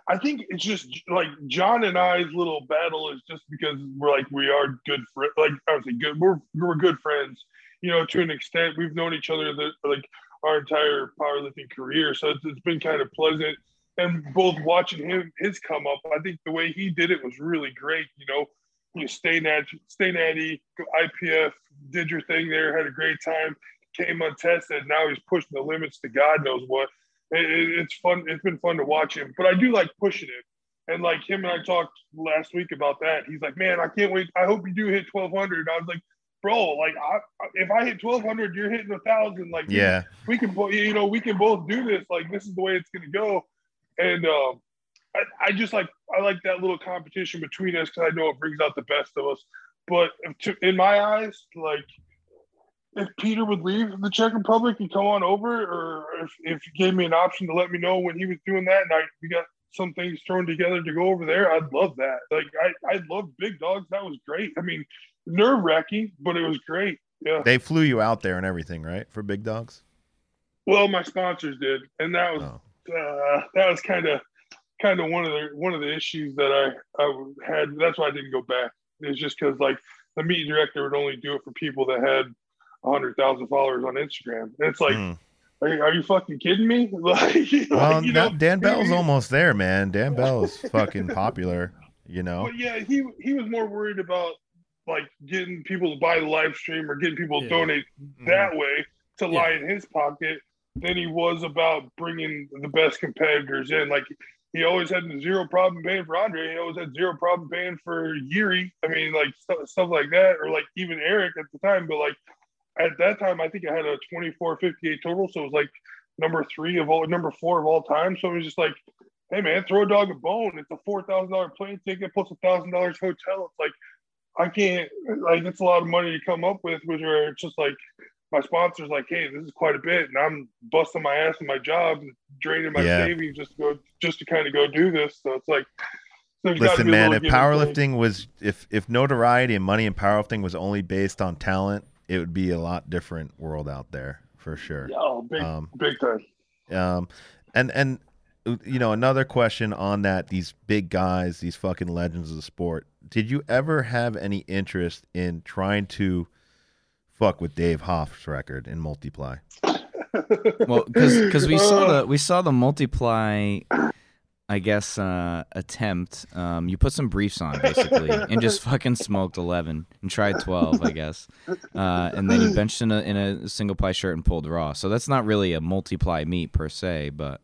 I think it's just like John and I's little battle is just because we're like we are good friends. Like I would say, good. We're we're good friends. You know, to an extent, we've known each other that like our entire powerlifting career. So it's, it's been kind of pleasant. And both watching him his come up, I think the way he did it was really great. You know, you stay nat, stay natty, IPF, did your thing there, had a great time, came untested. Now he's pushing the limits to God knows what it, it's fun. It's been fun to watch him, but I do like pushing it. And like him and I talked last week about that. He's like, man, I can't wait. I hope you do hit 1200. I was like, bro, like I, if I hit 1200, you're hitting a thousand. Like, yeah, we can, you know, we can both do this. Like, this is the way it's going to go. And um, I, I just like, I like that little competition between us because I know it brings out the best of us. But to, in my eyes, like if Peter would leave the Czech Republic and come on over, or if, if he gave me an option to let me know when he was doing that, and I we got some things thrown together to go over there, I'd love that. Like I, I love big dogs. That was great. I mean, nerve wracking, but it was great. Yeah. They flew you out there and everything, right? For big dogs. Well, my sponsors did, and that was oh. uh, that was kind of kind of one of the one of the issues that I I had. That's why I didn't go back. It's just because like the meet director would only do it for people that had hundred thousand followers on Instagram. And it's like, mm. are, you, are, you fucking kidding me? *laughs* like, well, you know, Dan Bell's almost there, man. Dan Bell's *laughs* fucking popular. You know. But yeah, he he was more worried about like getting people to buy the live stream or getting people to yeah. donate mm-hmm. that way to yeah. lie in his pocket than he was about bringing the best competitors in. Like he always had zero problem paying for Andre. He always had zero problem paying for Yuri. I mean, like stuff, stuff like that, or like even Eric at the time. But like at that time, I think I had a 24 58 total. So it was like number three of all, number four of all time. So it was just like, hey, man, throw a dog a bone. It's a $4,000 plane ticket plus a $1,000 hotel. It's like, I can't, like, it's a lot of money to come up with, which are just like, my sponsor's like, hey, this is quite a bit, and I'm busting my ass in my job, draining my yeah. savings just to go, just to kind of go do this. So it's like, so listen, man, if powerlifting was, if if notoriety and money in powerlifting was only based on talent, it would be a lot different world out there for sure. Oh, big, um, big time. Um, and and you know another question on that: these big guys, these fucking legends of the sport. Did you ever have any interest in trying to fuck with Dave Hoff's record in multiply? well, because we saw *laughs* the we saw the multiply I guess, uh, attempt. Um, you put some briefs on basically, and just *laughs* fucking smoked eleven and tried twelve, I guess. Uh, and then you benched in a in a single ply shirt and pulled raw. So that's not really a multiply meet per se, but.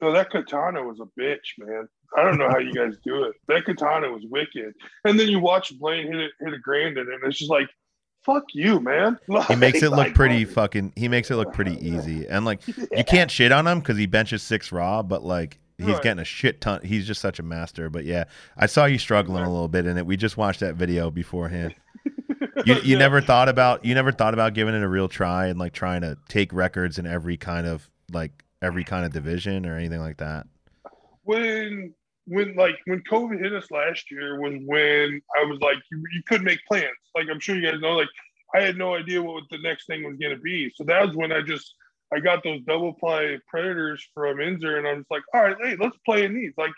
No, that katana was a bitch, man. I don't know how you guys do it. That katana was wicked. And then you watch Blaine hit it, hit a grand in it, and it's just like, fuck you, man. Like, *laughs* he makes it look like, pretty fucking. He makes it look pretty easy, and like *laughs* yeah. you can't shit on him because he benches six raw, but like he's right. getting a shit ton. He's just such a master. But yeah, I saw you struggling a little bit in it. We just watched that video beforehand. *laughs* You, you yeah. never thought about you never thought about giving it a real try and like trying to take records in every kind of like every kind of division or anything like that. When when like when COVID hit us last year was when I was like you, you couldn't make plans. Like I'm sure you guys know, like I had no idea what the next thing was going to be. So that was when I just I got those double ply predators from Inzer, and I was like, all right, hey, let's play in these. Like,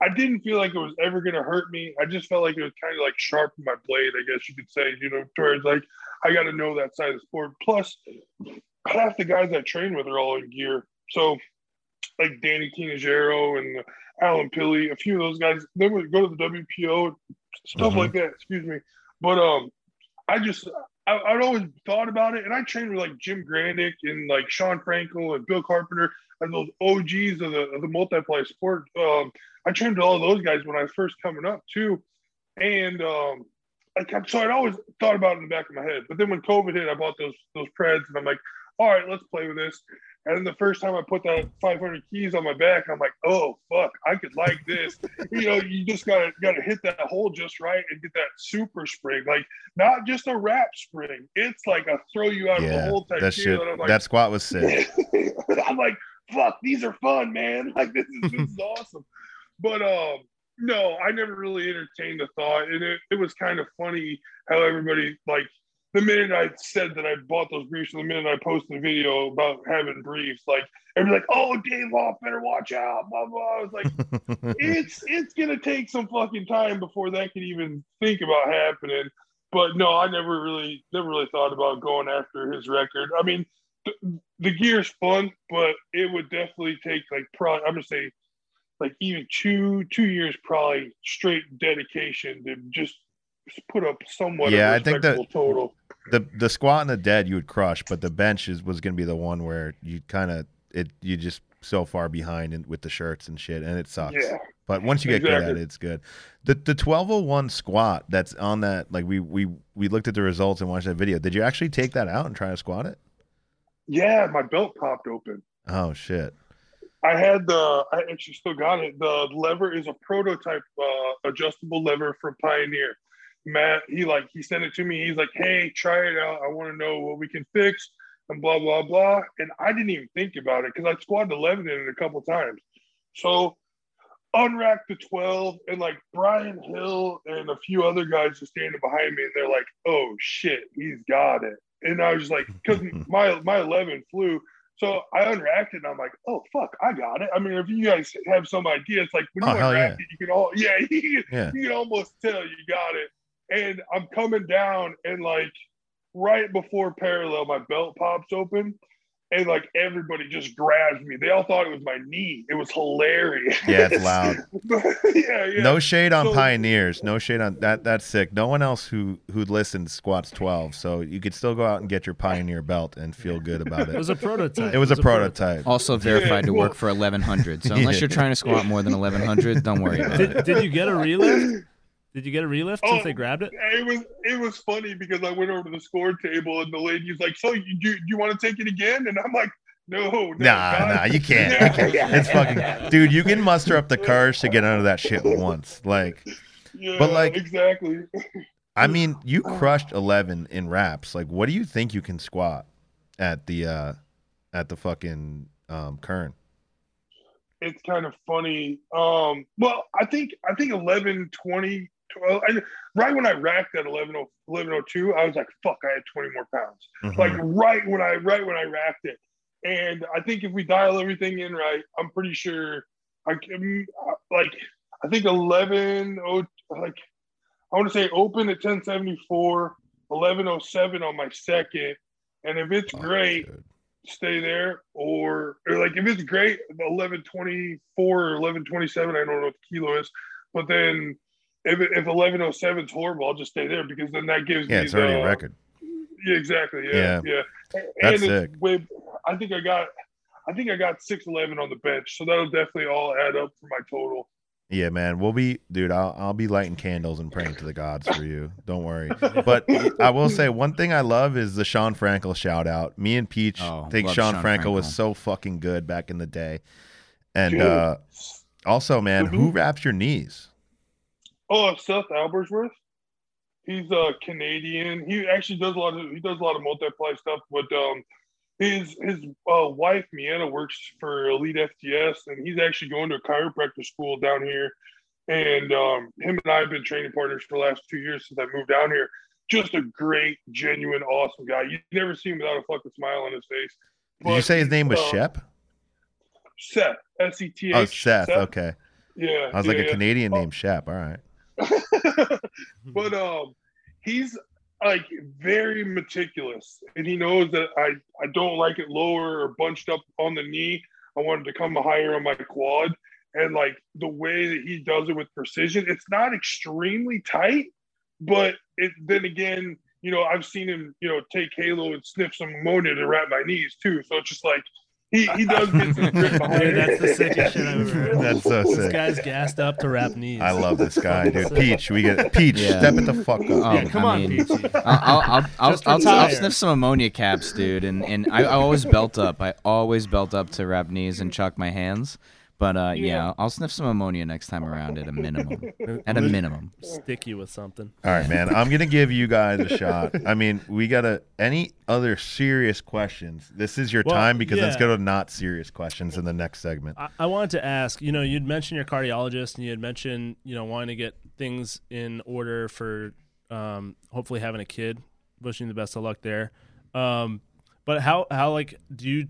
I didn't feel like it was ever going to hurt me. I just felt like it was kind of like sharpen my blade, I guess you could say, you know, towards like, I got to know that side of the sport. Plus, half the guys I train with are all in gear. So, like Danny Tinajero and Alan Pilley, a few of those guys, they would go to the WPO, stuff mm-hmm. like that, excuse me. But um, I just I, I'd always thought about it, and I trained with like Jim Grandick and like Sean Frankl and Bill Carpenter and those OGs of the of the multiply sport. Um, I trained with all those guys when I was first coming up too, and um, I kept so I'd always thought about it in the back of my head. But then when COVID hit, I bought those those Preds, and I'm like, all right, let's play with this. And then the first time I put that 500 keys on my back, I'm like, oh fuck, I could like this. *laughs* you know, you just gotta gotta hit that hole just right and get that super spring, like not just a wrap spring. It's like a throw you out yeah, of the hole type that shit. Like, that squat was sick. *laughs* I'm like, fuck, these are fun, man. *laughs* Like this is this is awesome. But um, no, I never really entertained the thought, and it, it was kind of funny how everybody like the minute I said that I bought those briefs, the minute I posted a video about having briefs, like everybody's like, "Oh, Dave Hoff, better watch out!" Blah blah. I was like, *laughs* "It's it's gonna take some fucking time before that can even think about happening." But no, I never really never really thought about going after his record. I mean, the, the gear's fun, but it would definitely take like probably I'm gonna say like even two two years probably straight dedication to just put up somewhat yeah, I think the total. The the squat and the dead you would crush, but the bench is was going to be the one where you kind of it you just so far behind in, with the shirts and shit, and it sucks. Yeah. But once you get exactly. good at it, it's good. The the twelve oh one squat that's on that like we we we looked at the results and watched that video. Did you actually take that out and try to squat it? Yeah, my belt popped open. Oh shit. I had the I actually still got it. The lever is a prototype uh, adjustable lever from Pioneer Matt, he like he sent it to me. He's like, "Hey, try it out. I want to know what we can fix." And blah blah blah. And I didn't even think about it because I squatted eleven in it a couple times. So unrack the 12 and like Brian Hill and a few other guys are standing behind me and they're like, oh shit, he's got it. And I was like, because *laughs* my my 11 flew. So I unracked it and I'm like, oh fuck, I got it. I mean, if you guys have some idea, it's like when you Oh, unrack yeah. it, you can all *laughs* yeah, *laughs* you Yeah. you can almost tell you got it. And I'm coming down and like right before parallel, my belt pops open. And like everybody just grabs me. They all thought it was my knee. It was hilarious. Yeah, it's *laughs* loud. *laughs* yeah, yeah. No shade on So- pioneers. No shade on that. That's sick. No one else who who listens squats twelve, so you could still go out and get your pioneer belt and feel good about It It was a prototype. It was a prototype. Also verified to well- work for 1100. So unless *laughs* Yeah. you're trying to squat more than 1100, don't worry about it. Did, did you get a relift? Did you get a relift since Oh, they grabbed it? It was it was funny because I went over to the score table and the lady's like, "So you do, you want to take it again?" And I'm like, "No, no Nah, God." nah, you can't. *laughs* You can't. It's fucking, dude. You can muster up the courage to get under that shit once. Like, Yeah, But, like- exactly. I mean, you crushed eleven in reps. Like, what do you think you can squat at the uh at the fucking um Kern? It's kind of funny. Um, well, I think I think 11, 20, 12, I, right when I racked at 11, 1102, I was like, "Fuck!" I had 20 more pounds. Mhm. like right when I right when I racked it. And I think if we dial everything in right, I'm pretty sure I can like I think 11 oh like I want to say open at 1074, 1107 on my second. And if it's Oh, great, stay there. Or, or like if it's great, 1124 or 1127, I don't know what the kilo is. But then if, if 1107 is horrible, I'll just stay there because then that gives Yeah, me it's already the, a record. yeah, exactly. Yeah, yeah. And That's it's sick. way. I think I got. I think I got six eleven on the bench, so that'll definitely all add up for my total. Yeah, man. We'll be, dude. I'll I'll be lighting candles and praying to the gods for you. Don't worry. *laughs* But I will say one thing I love is the Sean Frankl shout out. Me and Peach Oh, think Sean, Sean Frankl, was so fucking good back in the day. And Dude. uh also, man, who Mhm. wraps your knees? Oh, Seth Albersworth. He's a Canadian. He actually does a lot of he does a lot of multiply stuff. But um, his his uh, wife Miana works for Elite FTS, and he's actually going to a chiropractor school down here. And um, him and I have been training partners for the last two years since I moved down here. Just a great, genuine, awesome guy. You never see him without a fucking smile on his face. Did you say his name was uh, Shep? Seth S E T H. Oh, Seth. Okay. Yeah, I was like a yeah. Canadian Oh. named Shep. All right. *laughs* but um he's like very meticulous and he knows that I I don't like it lower or bunched up on the knee. I wanted to come higher on my quad and like the way that he does it with precision, it's not extremely tight, but it then again, you know, I've seen him, you know, take Halo and sniff some ammonia to wrap my knees too. So it's just like he, he does get some grip *laughs* behind Dude, that's the sickest shit I've ever heard. That's so sick. This guy's gassed up to wrap knees. I love this guy, dude. Peach, we get Peach. Yeah. Step it the fuck up. Oh, Yeah, come I on, mean, Peachy. I'll, I'll, I'll, I'll, I'll, I'll sniff some ammonia caps, dude, and, and I, I always belt up. I always belt up to wrap knees and chuck my hands. But uh, yeah, Yeah. I'll sniff some ammonia next time around at a minimum. *laughs* At a minimum. Stick you with something. All right, man. I'm gonna give you guys a shot. *laughs* I mean, we gotta. Any other serious questions? This is your Well, time because let's go to not serious questions in the next segment. I, I wanted to ask, you know, you'd mentioned your cardiologist and you had mentioned, you know, wanting to get things in order for um, hopefully having a kid. Wishing you the best of luck there. Um, but how, how like, do you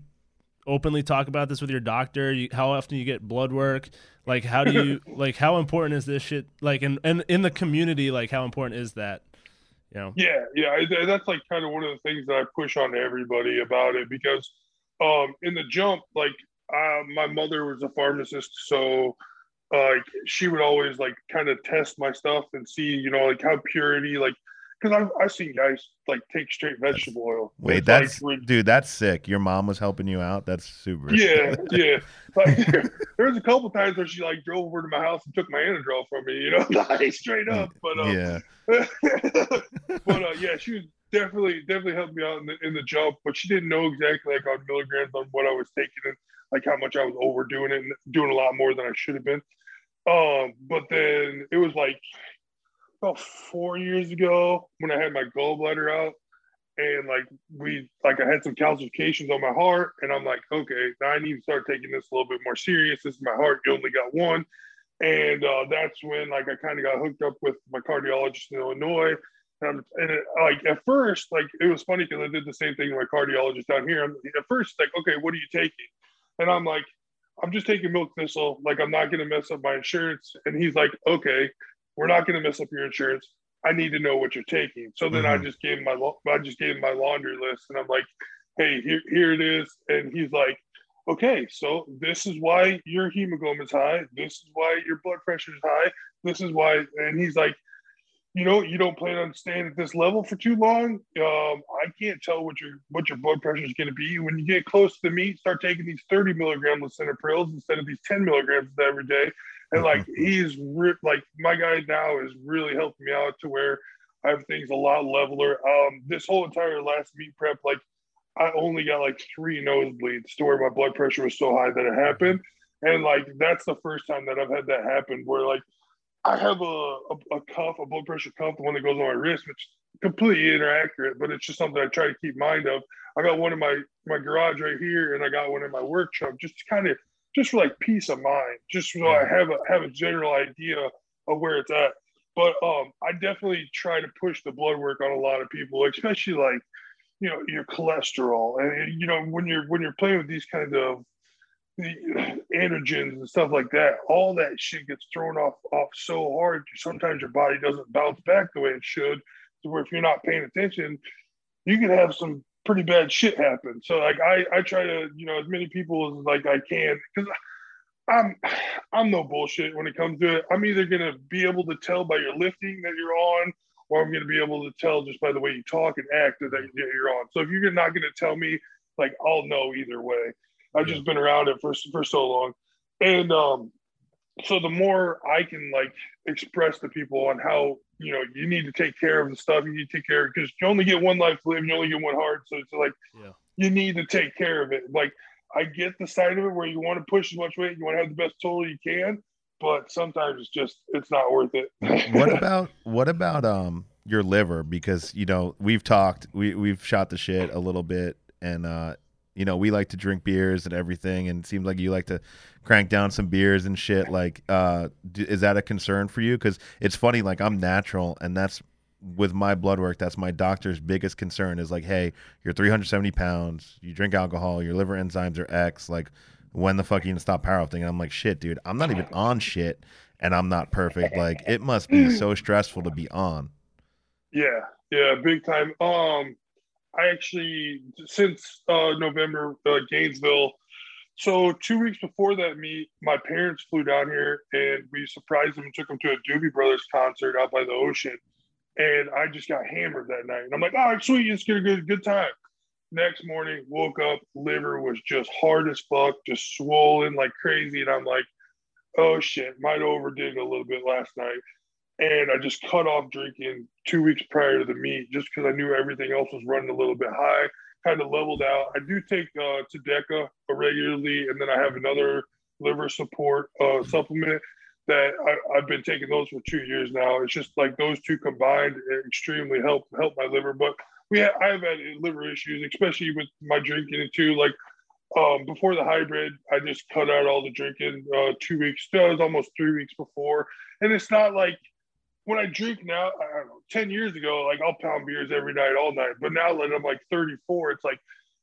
openly talk about this with your doctor? You, how often you get blood work? Like, how do you, *laughs* like, how important is this shit? Like, and, and in the community, like, how important is that? You know? Yeah, yeah, that's like kind of one of the things that I push on everybody about it because um, in the jump, like uh, my mother was a pharmacist, so uh, like she would always like kind of test my stuff and see, you know, like how purity, like because I've I've seen guys like take straight vegetable oil. Wait, that's like, dude. That's sick. Your mom was helping you out. That's super. yeah, yeah. Like *laughs* there was a couple times where she like drove over to my house and took my Anadrol from me, you know, *laughs* like straight up. *laughs* But um, yeah. but uh, yeah, she was definitely definitely helped me out in the in the jump, but she didn't know exactly like on milligrams on what I was taking and like how much I was overdoing it and doing a lot more than I should have been. Um, but then it was like about four years ago when I had my gallbladder out, and like we like I had some calcifications on my heart, and I'm like, okay, now I need to start taking this a little bit more serious. This is my heart. You only got one, and uh, that's when like I kind of got hooked up with my cardiologist in Illinois. And, and it, like at first, like it was funny because I did the same thing with my cardiologist down here. I'm, at first, like, okay, what are you taking? And I'm like, I'm just taking milk thistle. Like I'm not going to mess up my insurance. And he's like, okay, we're not going to mess up your insurance. I need to know what you're taking. So then mm-hmm. I just gave him my I just gave him my laundry list, and I'm like, hey, here here it is. And he's like, okay, so this is why your hemoglobin is high. This is why your blood pressure is high. This is why. And he's like, you know, you don't plan on staying at this level for too long. Um, I can't tell what your what your blood pressure is going to be. When you get close to the meat, start taking these 30 milligram lisinoprils instead of these 10 milligrams every day. And like *laughs* he's re- like my guy now is really helping me out to where I have things a lot leveler. Um, this whole entire last meet prep, like I only got like three nosebleeds to where my blood pressure was so high that it happened. And like that's the first time that I've had that happen where like I have a, a, a, cuff, a blood pressure cuff, the one that goes on my wrist, which completely inaccurate, but it's just something I try to keep mind of. I got one in my my garage right here, and I got one in my workshop, just to kind of just for like peace of mind, just so I have a have a general idea of where it's at. But um, I definitely try to push the blood work on a lot of people, especially like you know your cholesterol, and you know when you're when you're playing with these kind of the *sighs* androgens and stuff like that, all that shit gets thrown off off so hard. Sometimes your body doesn't bounce back the way it should. So where if you're not paying attention, you can have some pretty bad shit happen. So like I I try to you know as many people as like I can because I'm I'm no bullshit when it comes to it. I'm either gonna be able to tell by your lifting that you're on, or I'm gonna be able to tell just by the way you talk and act that you're on. So if you're not gonna tell me, like I'll know either way. I've just been around it for for so long, and um, so the more I can like express to people on how you know you need to take care of the stuff you need to take care of because you only get one life to live, you only get one heart, so it's like yeah. you need to take care of it. Like I get the side of it where you want to push as much weight, you want to have the best total you can, but sometimes it's just it's not worth it. what *laughs* about what about um your liver? Because you know we've talked, we we've shot the shit a little bit, and uh you know, we like to drink beers and everything, and it seems like you like to crank down some beers and shit. Like, uh, is that a concern for you? Because it's funny, like I'm natural, and that's with my blood work. That's my doctor's biggest concern is like, hey, you're 370 pounds, you drink alcohol, your liver enzymes are X. Like, when the fuck are you gonna stop powerlifting? And I'm like, shit, dude, I'm not even on shit, and I'm not perfect. Like, it must be *clears throat* so stressful to be on. Yeah, yeah, big time. Um I actually since uh, November uh, Gainesville. So two weeks before that meet, my parents flew down here and we surprised them and took them to a Doobie Brothers concert out by the ocean. And I just got hammered that night. And I'm like, all right, sweet, let's get a good good time. Next morning, woke up, liver was just hard as fuck, just swollen like crazy. And I'm like, oh shit, might overdid a little bit last night and I just cut off drinking two weeks prior to the meet just because I knew everything else was running a little bit high. Kind of leveled out. I do take uh, TUDCA regularly, and then I have another liver support uh, supplement that I, have been taking those for two years now. It's just like those two combined extremely help help my liver. But we have, I have had liver issues, especially with my drinking too. Like um, before the hybrid, I just cut out all the drinking uh, two weeks. That was almost three weeks before, and it's not like when I drink now, I don't know, 10 years ago, like I'll pound beers every night, all night. But now that I'm like 34, it's like,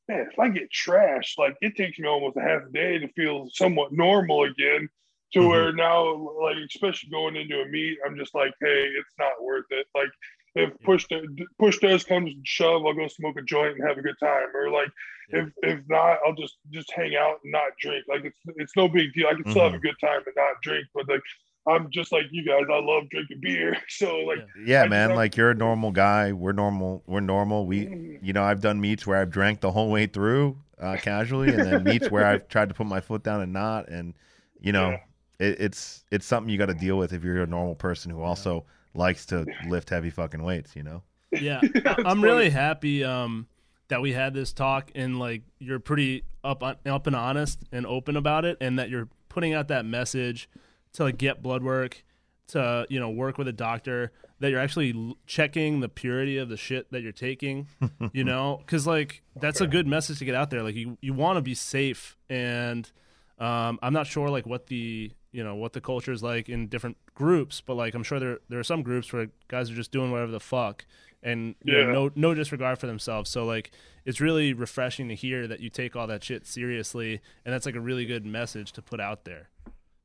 man, if I get trashed, like it takes me almost a half a day to feel somewhat normal again. To mm-hmm. where now, like, especially going into a meet, I'm just like, hey, it's not worth it. Like, if push to, push does come to shove, I'll go smoke a joint and have a good time. Or like, yeah. if if not, I'll just just hang out and not drink. Like, it's it's no big deal. I can mm-hmm. still have a mm-hmm. good time and not drink. But like, I'm just like you guys. I love drinking beer. *laughs* So like Yeah, I man, like you're a normal guy. We're normal. We're normal. We mm-hmm. you know, I've done meets where I've drank the whole way through uh, casually and then meets where I've tried to put my foot down and not and you know, yeah. it, it's it's something you got to deal with if you're a normal person who also likes to lift heavy fucking weights, you know. *laughs* Yeah. I'm really happy um that we had this talk and like you're pretty up up and honest and open about it and that you're putting out that message to like get blood work to you know work with a doctor that you're actually checking the purity of the shit that you're taking you *laughs* know? Because like that's a good message to get out there. Like you, you want to be safe and um, i'm not sure like what the you know what the culture is like in different groups but like i'm sure there there are some groups where guys are just doing whatever the fuck and yeah. know, no no disregard for themselves. So like it's really refreshing to hear that you take all that shit seriously and that's like a really good message to put out there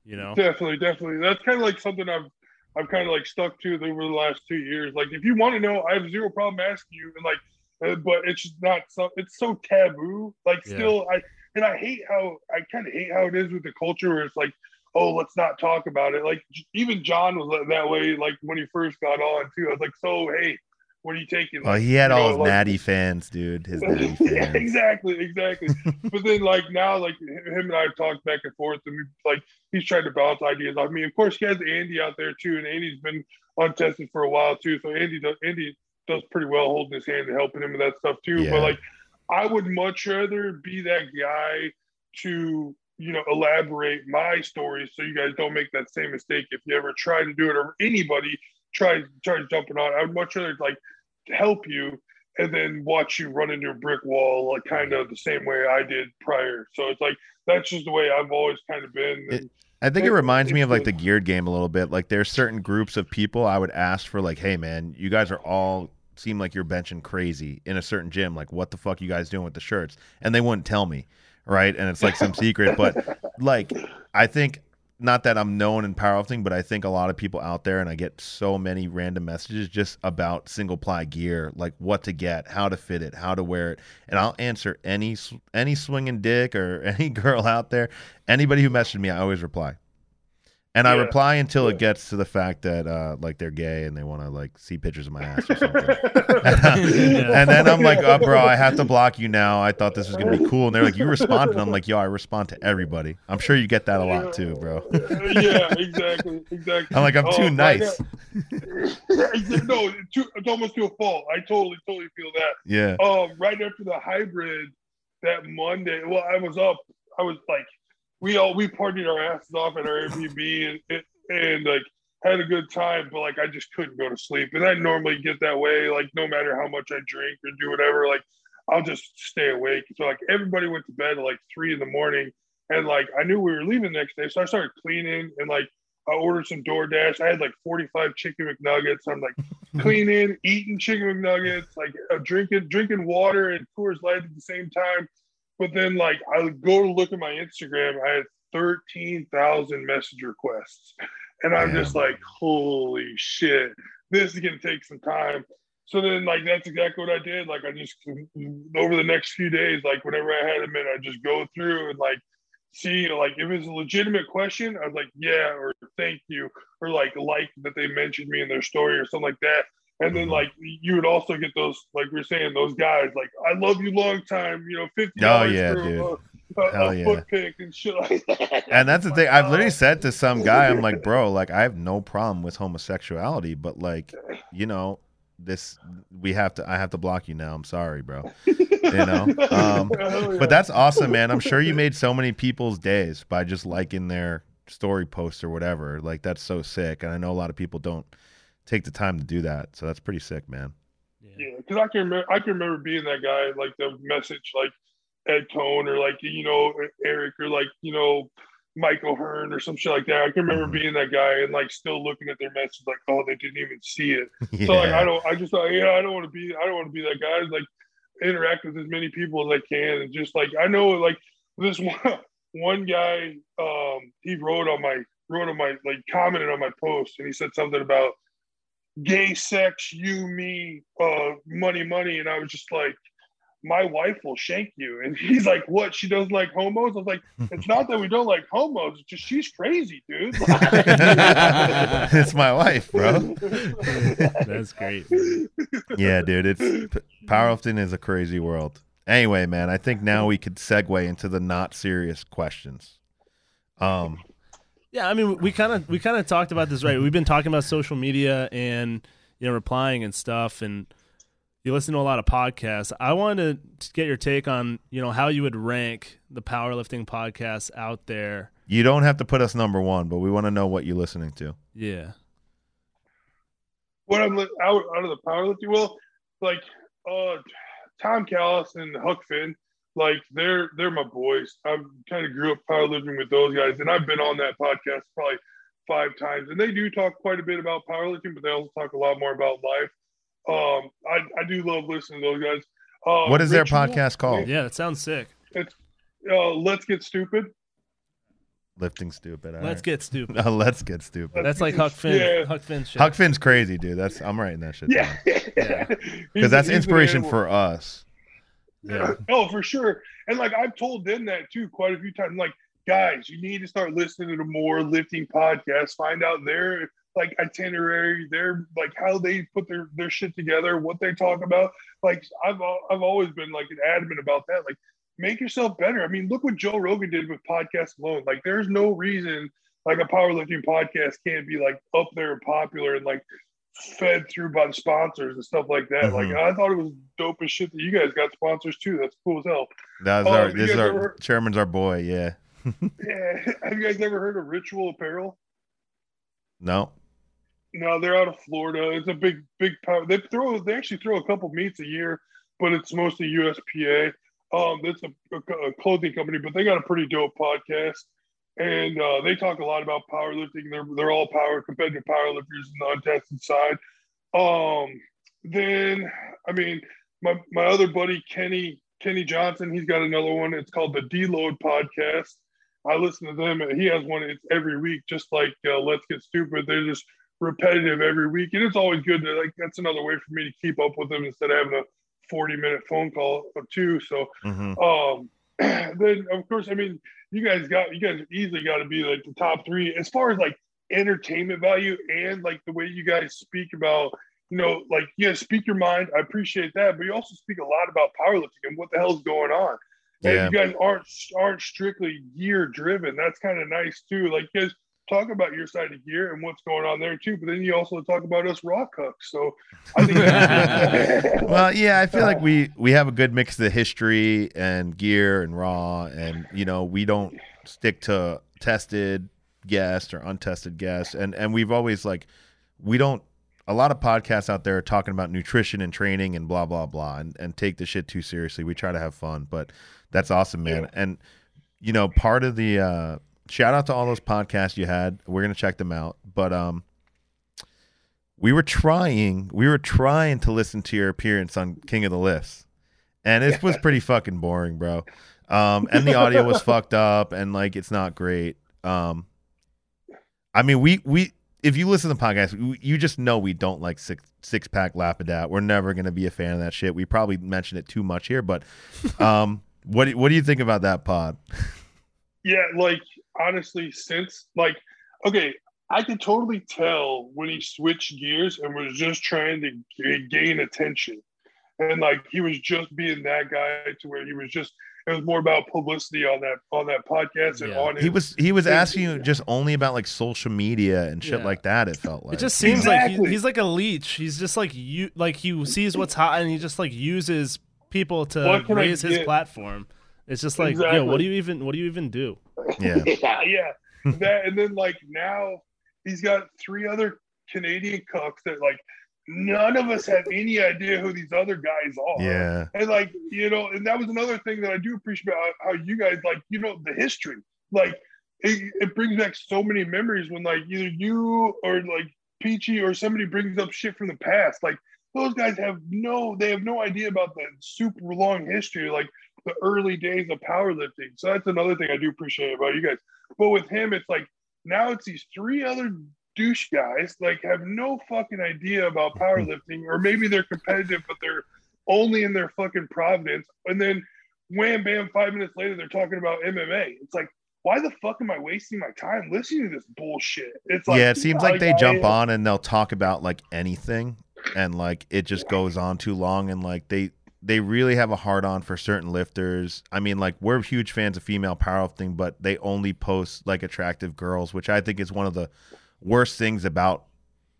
you know? Definitely definitely. That's kind of like something i've i've kind of like stuck to over the last two years. Like if you want to know i have zero problem asking you and like uh, but it's just not so it's so taboo. Like still i and i hate how i kind of hate how it is with the culture where it's like oh let's not talk about it. Like even john was that way like when he first got on too. I was like so hey what are you taking? Well, oh, he had all know, his like, Natty fans, dude. His *laughs* Natty fans. yeah, exactly, exactly. *laughs* but then, like now, like him and I have talked back and forth, and we like he's trying to bounce ideas off me. Of course, he has Andy out there too, and Andy's been untested for a while too. So Andy does Andy does pretty well holding his hand and helping him with that stuff too. Yeah. But like, I would much rather be that guy to you know elaborate my story so you guys don't make that same mistake if you ever try to do it or anybody try try jumping on. I would much rather like help you and then watch you run into a brick wall, like kind of the same way I did prior. So it's like that's just the way I've always kind of been. It, I think it reminds me of like the geared game a little bit. Like there's certain groups of people I would ask for, like, hey man, you guys are all seem like you're benching crazy in a certain gym. Like, what the fuck you guys doing with the shirts? And they wouldn't tell me, right? And it's like some secret. But like, I think not that I'm known in powerlifting, but I think a lot of people out there, and I get so many random messages just about single ply gear, like what to get, how to fit it, how to wear it, and I'll answer any any swinging dick or *laughs* any girl out there, anybody who messaged me, I always reply and yeah. I reply until yeah. it gets to the fact that uh, like they're gay and they want to like see pictures of my ass or something. *laughs* and, then I'm like, oh, bro, I have to block you now. I thought this was gonna be cool, and they're like, you responded. I'm like, yo, I respond to everybody. I'm sure you get that a lot too, bro. *laughs* yeah, exactly, exactly. I'm like, I'm too oh, nice. no, it's almost to a fault. I totally, totally feel that. Yeah. Um, right after the hybrid that Monday, well, I was up. I was like we all we partied our asses off at our Airbnb and, and like had a good time, but like I just couldn't go to sleep. And I normally get that way, like no matter how much I drink or do whatever, like I'll just stay awake. So like everybody went to bed at like three in the morning, and like I knew we were leaving the next day, so I started cleaning and like I ordered some DoorDash. I had like 45 chicken McNuggets. I'm like *laughs* cleaning, eating chicken McNuggets, like uh, drinking drinking water and Coors Light at the same time. But then, like, I would go to look at my Instagram. I had 13,000 message requests. And I'm Damn. just like, holy shit, this is going to take some time. So then, like, that's exactly what I did. Like, I just, over the next few days, like, whenever I had a minute, I just go through and, like, see, like, if it's a legitimate question, I was like, yeah, or thank you, or like, like that they mentioned me in their story or something like that. And then mm-hmm. like you would also get those like we are saying those guys like I love you long time you know fifty oh yeah dude. A, *laughs* a, Hell a yeah. foot pick and shit like that. And that's the *laughs* thing. I've literally said to some guy, I'm like, bro, like I have no problem with homosexuality, but like, *laughs* you know, this we have to. I have to block you now. I'm sorry, bro. You know. Um, but that's awesome, man. I'm sure you made so many people's days by just liking their story post or whatever. Like that's so sick. And I know a lot of people don't take the time to do that. So that's pretty sick, man. Yeah, because I can remember, I can remember being that guy, like the message, like Ed Coan or like you know Eric or like you know Michael Hearn or some shit like that. I can remember mm-hmm. being that guy and like still looking at their message like, oh, they didn't even see it. yeah. *laughs* So like I don't, I just thought, yeah, I don't want to be, I don't want to be that guy. Like interact with as many people as I can and just like I know like this *laughs* one one guy, um, he wrote on my wrote on my like commented on my post and he said something about gay sex, you, me, uh, money, money. And I was just like, my wife will shank you. And *laughs* he's like, what? She doesn't like homos? I was like, it's not that we don't like homos. It's just she's crazy, dude. *laughs* it's my wife, bro. That's great. Yeah, dude. It's powerlifting is a crazy world. Anyway, man, I think now we could segue into the not serious questions. Um, yeah, I mean, we kind of we kind of talked about this, right? We've been talking about social media and you know replying and stuff, and you listen to a lot of podcasts. I wanted to get your take on you know how you would rank the powerlifting podcasts out there. You don't have to put us number one, but we want to know what you're listening to. Yeah. what I'm out out of the powerlifting. Well, like uh, Tom Callis and Huck Finn, like they're they're my boys. I kind of grew up powerlifting with those guys, and I've been on that podcast probably five times, and they do talk quite a bit about powerlifting, but they also talk a lot more about life. Um, I, I do love listening to those guys. Uh, what is their Ritual, podcast called? Yeah, that sounds sick. It's uh, Let's Get Stupid. Lifting stupid. all Let's right. get stupid. *laughs* Uh, let's get stupid. That's like Huck Finn. Yeah. Huck Finn shit. Huck Finn's crazy, dude. That's I'm writing that shit Yeah, Yeah. *laughs* Because that's he's an inspiration for us. Yeah. *laughs* Oh, for sure. And like I've told them that too quite a few times. Like, guys, you need to start listening to more lifting podcasts. Find out their like itinerary, their like how they put their their shit together, what they talk about. Like I've I've always been like an adamant about that. Like, make yourself better. I mean, look what Joe Rogan did with podcasts alone. Like, there's no reason like a powerlifting podcast can't be like up there and popular and like fed through by the sponsors and stuff like that. Like Mhm. I thought it was dope as shit that you guys got sponsors too. That's cool as hell. That's Oh, our this is our ever- chairman's our boy. Yeah. *laughs* Yeah. *laughs* Have you guys ever heard of Ritual Apparel? No. No, they're out of Florida. It's a big, big power. They throw. They actually throw a couple meets a year, but it's mostly USPA. Um, that's a, a, a clothing company, but they got a pretty dope podcast, and uh, they talk a lot about powerlifting. They're they're all power competitive powerlifters on the untested side. Um, then I mean, my my other buddy Kenny Kenny Johnson, he's got another one. It's called the Deload Podcast. I listen to them, and he has one. It's every week, just like uh, Let's Get Stupid. They're just repetitive every week, and it's always good to like. That's another way for me to keep up with them instead of having a forty-minute phone call or two. So, hmm um, *clears throat* then of course, I mean, you guys got you guys easily got to be like the top three as far as like entertainment value and like the way you guys speak about. You know, like you guys speak your mind. I appreciate that, but you also speak a lot about powerlifting and what the hell's going on. And you guys aren't aren't strictly gear driven. That's kind of nice too. Like guys talk about your side of gear and what's going on there too, but then you also talk about us raw cooks. So I think *laughs* *laughs* Well, yeah, I feel like we we have a good mix of the history and gear and raw, and you know we don't stick to tested guests or untested guests, and and we've always like we don't. A lot of podcasts out there are talking about nutrition and training and blah blah blah, and, and take the shit too seriously. We try to have fun, but that's awesome, man. Yeah. And you know, part of the uh, shout out to all those podcasts you had. We're gonna check them out, but um, we were trying we were trying to listen to your appearance on King of the Lifts, and it was pretty fucking boring, bro. Um, and the audio was *laughs* fucked up, and like it's not great. Um, I mean, we we if you listen to the podcast, you just know we don't like six six pack lapidat. We're never gonna be a fan of that shit. We probably mentioned it too much here, but *laughs* um, what what do you think about that pod? yeah, like honestly, since like okay, I could totally tell when he switched gears and was just trying to g- gain attention. And like he was just being that guy to where he was just it was more about publicity on that on that podcast and Yeah. on He was he was asking you just only about like social media and shit Yeah. like that. It felt like It just seems like he, he's like a leech. He's just like you, like he sees what's hot and he just like uses people to What can I raise his platform. It's just like, yo, what do you even, what do you even do? yeah. *laughs* yeah, yeah. that and then like now he's got three other Canadian cooks that like none of us have any idea who these other guys are. Yeah. And like, you know, and that was another thing that I do appreciate about how you guys like, you know, the history. Like it, it brings back so many memories when like either you or like Peachy or somebody brings up shit from the past. Like those guys have no they have no idea about the super long history, like the early days of powerlifting. So that's another thing I do appreciate about you guys. But with him, it's like now it's these three other douche guys like have no fucking idea about powerlifting, or maybe they're competitive, but they're only in their fucking Providence. And then wham bam, five minutes later, they're talking about MMA. It's like, why the fuck am I wasting my time listening to this bullshit? It's like yeah, it seems like they I- jump on and they'll talk about like anything and like it just goes on too long and like they they really have a hard on for certain lifters. I mean, like we're huge fans of female powerlifting, but they only post like attractive girls, which I think is one of the worst things about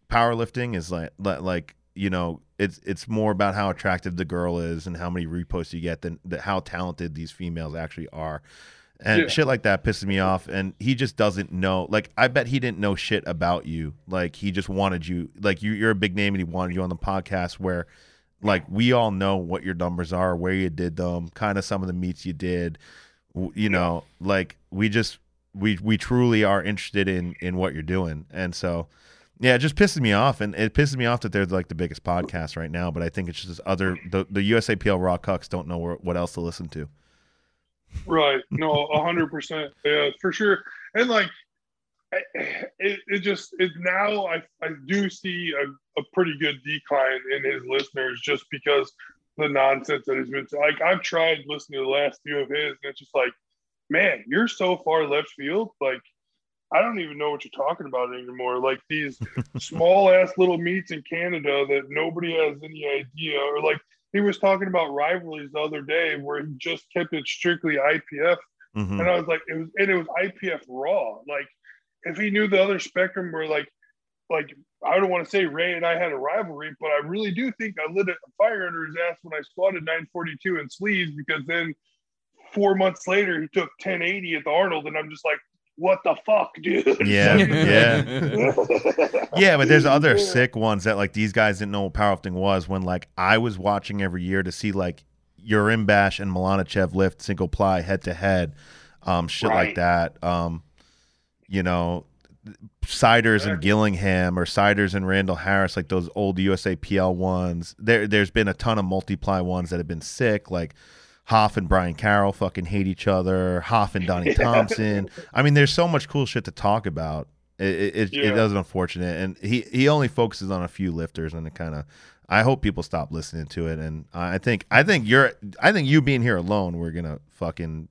powerlifting is like like you know it's it's more about how attractive the girl is and how many reposts you get than, than how talented these females actually are and Yeah. shit like that pisses me off. And he just doesn't know. Like I bet he didn't know shit about you. Like he just wanted you. Like you, you're a big name, and he wanted you on the podcast. Where, like, we all know what your numbers are, where you did them, kind of some of the meets you did. You know, like we just we we truly are interested in in what you're doing, and so. Yeah, it just pisses me off, and it pisses me off that they're like the biggest podcast right now. But I think it's just other the the USAPL raw cucks don't know where, what else to listen to. Right. No, a hundred percent. Yeah, for sure. And like, eh, eh, it, it just it now I I do see a, a pretty good decline in his listeners just because the nonsense that he's been like I've tried listening to the last few of his and it's just like, man, you're so far left field. Like, I don't even know what you're talking about anymore. Like these *laughs* small ass little meets in Canada that nobody has any idea, or like he was talking about rivalries the other day where he just kept it strictly IPF, Mhm. and I was like, it was and it was IPF raw. Like if he knew the other spectrum were like, like I don't want to say Ray and I had a rivalry, but I really do think I lit a fire under his ass when I squatted 942 in sleeves because then four months later he took 1080 at the Arnold, and I'm just like, what the fuck, dude? Yeah, *laughs* yeah. Yeah, but there's other Yeah. sick ones that like these guys didn't know what powerlifting was when like I was watching every year to see like Urim Bash and Milanachev lift single ply head to head, um, shit like that. Um, you know, Siders and Gillingham or Siders and Randall Harris, like those old USAPL ones. There, there's been a ton of multiply ones that have been sick, like Hoff and Brian Carroll fucking hate each other. Hoff and Donnie *laughs* Thompson. I mean, there's so much cool shit to talk about. It it, it, Yeah. it is unfortunate, and he he only focuses on a few lifters, and it kind of. I hope people stop listening to it, and I think I think you're I think you being here alone, we're gonna fucking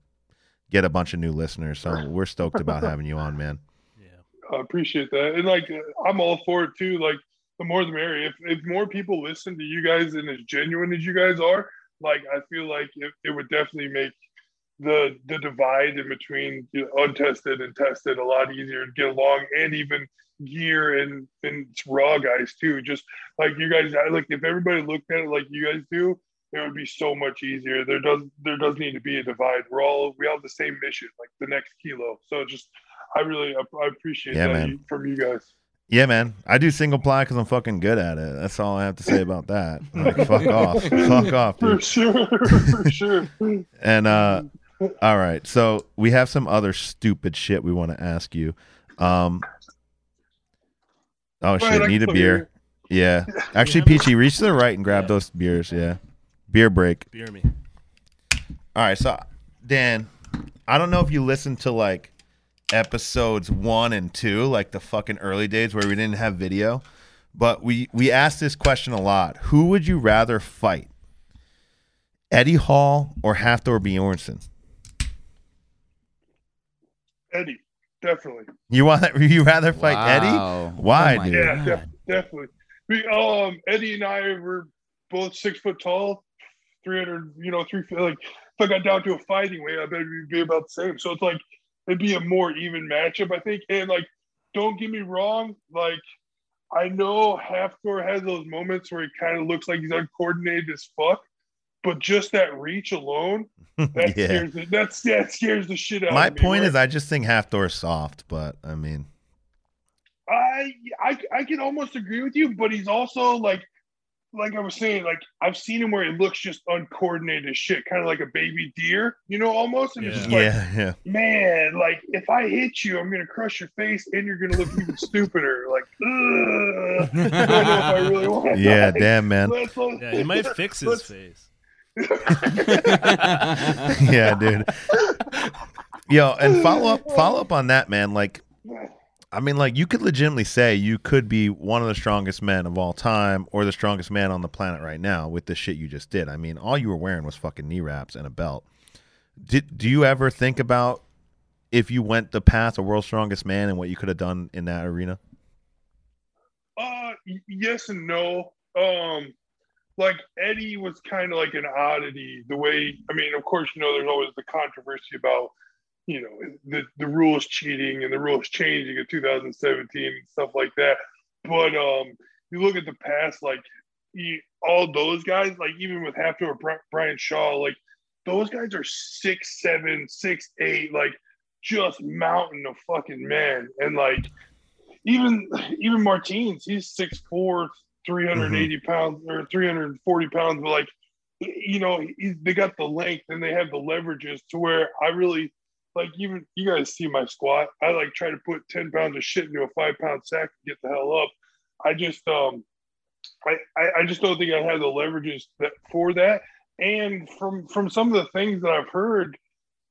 get a bunch of new listeners. So we're stoked about having you on, man. I appreciate that. And like, I'm all for it too. Like, the more the merrier. If, if more people listen to you guys and as genuine as you guys are, like, I feel like it, it would definitely make the the divide in between you know, untested and tested a lot easier to get along, and even gear and and raw guys too. Just like you guys, like if everybody looked at it like you guys do, it would be so much easier. There does there does need to be a divide. We're all we all have the same mission, like the next kilo. So just I really I appreciate Yeah, that man. from you guys. Yeah, man. I do single ply because I'm fucking good at it. That's all I have to say about that. *laughs* Like, fuck off, fuck off, For sure, *laughs* for sure. And uh, all right, so we have some other stupid shit we want to ask you. Um, oh shit, can need a beer. hear Yeah, *laughs* actually, Peachy, reach to the right and grab Yeah. those beers. Yeah, beer break. Beer me. All right, so Dan, I don't know if you listen to like episodes one and two, like the fucking early days where we didn't have video, but we we asked this question a lot. Who would you rather fight, Eddie Hall or Hafthor Bjornsson? Eddie, definitely. You want *laughs* you rather fight Eddie? Why, Oh dude? Yeah, God. def- definitely. We um Eddie and I were both six foot tall, three hundred, you know, three feet. Like if I got down to a fighting weight, I bet we'd be about the same. So it's like it'd be a more even matchup, I think. And like, don't get me wrong, like I know Hafthor has those moments where he kind of looks like he's uncoordinated as fuck, but just that reach alone, *laughs* that yeah. scares the, that's that scares the shit out My of me. point is, I just think is soft, but I mean, I, I I can almost agree with you, but he's also like like I was saying, like I've seen him where he looks just uncoordinated as shit, kind of like a baby deer, you know, almost. And it's just like, yeah, yeah. man, like if I hit you, I'm gonna crush your face and you're gonna look even stupider. Like. *laughs* I don't know if I really want to Yeah, die. damn, man. Let's- let's- Yeah, you might fix his let's- face. *laughs* yeah, dude. Yo, and follow up follow up on that, man. Like I mean, like you could legitimately say you could be one of the strongest men of all time or the strongest man on the planet right now with the shit you just did. I mean, all you were wearing was fucking knee wraps and a belt. Did do you ever think about if you went the path of world's strongest man and what you could have done in that arena? Uh, yes and no. Um, like Eddie was kind of like an oddity. The way, I mean, of course, you know, there's always the controversy about, you know, the the rules cheating and the rules changing in 2017 and stuff like that. But um, you look at the past, like all those guys, like even with Hafthor Brian Shaw, like those guys are six seven, six eight, like just mountain of fucking men. And like even even Martins, he's six four, 380 mm-hmm. pounds or 340 pounds, but like you know, he's they got the length and they have the leverages to where I really like even you guys see my squat. I like try to put 10 pounds of shit into a five pound sack and get the hell up. I just um I, I just don't think I have the leverages that for that. And from from some of the things that I've heard,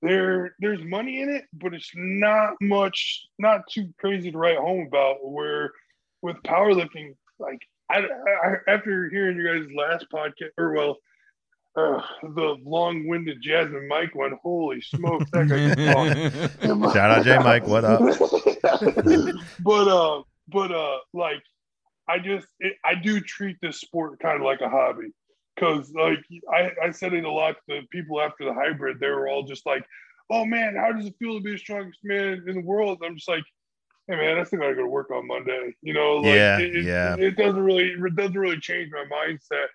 there there's money in it, but it's not much, not too crazy to write home about. Where with powerlifting, like I, I after hearing you guys' last podcast, or well, uh, the long-winded Jasmine Mike one. Holy smokes, that guy *laughs* Shout out J Mike, what up? *laughs* but uh, but uh, like I just it, I do treat this sport kind of like a hobby. Because like I, I said it a lot to people after the hybrid. They were all just like oh man how does it feel to be the strongest man in the world? I'm just like hey man i still gotta go to work on monday. You know like yeah it, yeah. it, it doesn't really it doesn't really change my mindset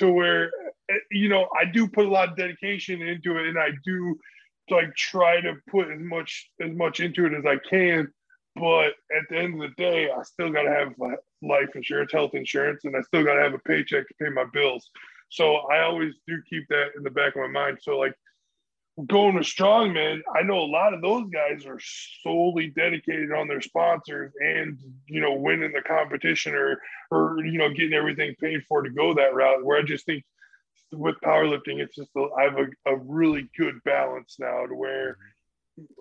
to where eh, you know i do put a lot of dedication into it and i do like try to put as much as much into it as i can but at the end of the day i still gotta have life insurance health insurance and i still gotta have a paycheck to pay my bills so I always do keep that in the back of my mind. So like going to strongman, I know a lot of those guys are solely dedicated on their sponsors and you know winning the competition or or you know getting everything paid for to go that route. Where I just think with powerlifting, it's just a, I have a, a really good balance now to where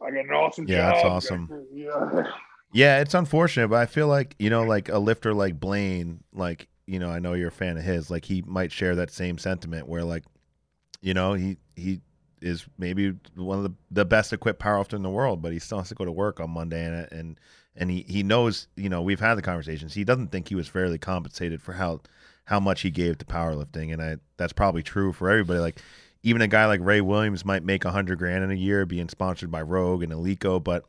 I got an awesome yeah, job. that's awesome. Yeah. *laughs* Yeah, it's unfortunate, but I feel like you know, like a lifter like Blaine, like you know, I know you're a fan of his. Like he might share that same sentiment where like, you know, he he is maybe one of the, the best equipped powerlifter in the world, but he still has to go to work on Monday and and and he, he knows, you know, we've had the conversations. He doesn't think he was fairly compensated for how how much he gave to powerlifting, and I that's probably true for everybody. Like even a guy like Ray Williams might make a hundred grand in a year being sponsored by Rogue and Eleiko, but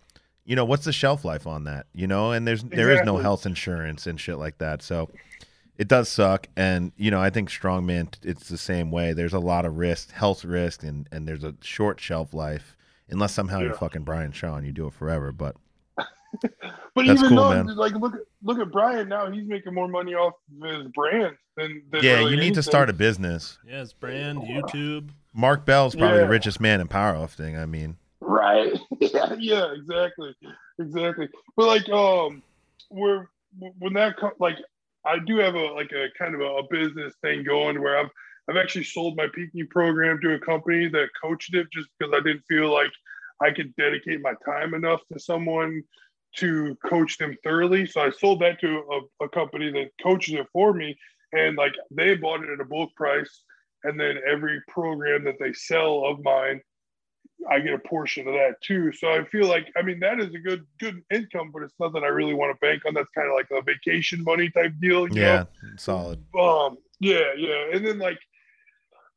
you know what's the shelf life on that? You know, and there's exactly. there is no health insurance and shit like that. So it does suck and you know i think strongman it's the same way there's a lot of risk health risk and and there's a short shelf life unless somehow yeah. you're fucking brian shaw and you do it forever but *laughs* but even cool, though man. like look at look at brian now he's making more money off his brand than, than yeah really you need anything. to start a business yeah his brand youtube mark bell's probably yeah. the richest man in powerlifting i mean right *laughs* yeah yeah exactly exactly but like um we're when that like I do have a like a kind of a, a business thing going where I've I've actually sold my peaking program to a company that coached it just because I didn't feel like I could dedicate my time enough to someone to coach them thoroughly. So I sold that to a, a company that coaches it for me, and like they bought it at a bulk price. And then every program that they sell of mine, I get a portion of that too. So I feel like I mean that is a good good income, but it's nothing I really want to bank on. That's kind of like a vacation money type deal. yeah, know? solid. Um, yeah, yeah, and then like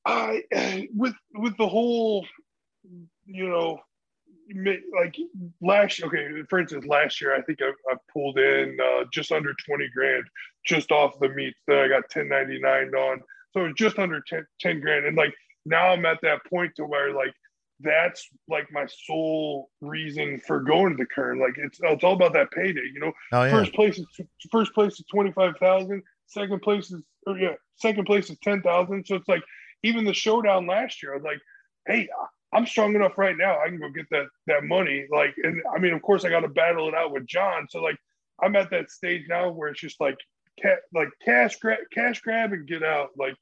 I *clears throat* with with the whole, you know, like last okay, for instance, last year I think I, I pulled in uh, just under twenty grand just off the meets that I got ten ninety nine on, so just under 10, 10 grand, and like now I'm at that point to where like that's like my sole reason for going to the Kern. Like it's it's all about that payday, you know. Oh, yeah. First place is first place is twenty five thousand. Second place is or yeah, second place is ten thousand. So it's like even the showdown last year, I was like, hey, I'm strong enough right now. I can go get that that money. Like, and I mean, of course, I got to battle it out with John. So like, I'm at that stage now where it's just like, ca- like cash grab, cash grab, and get out. Like,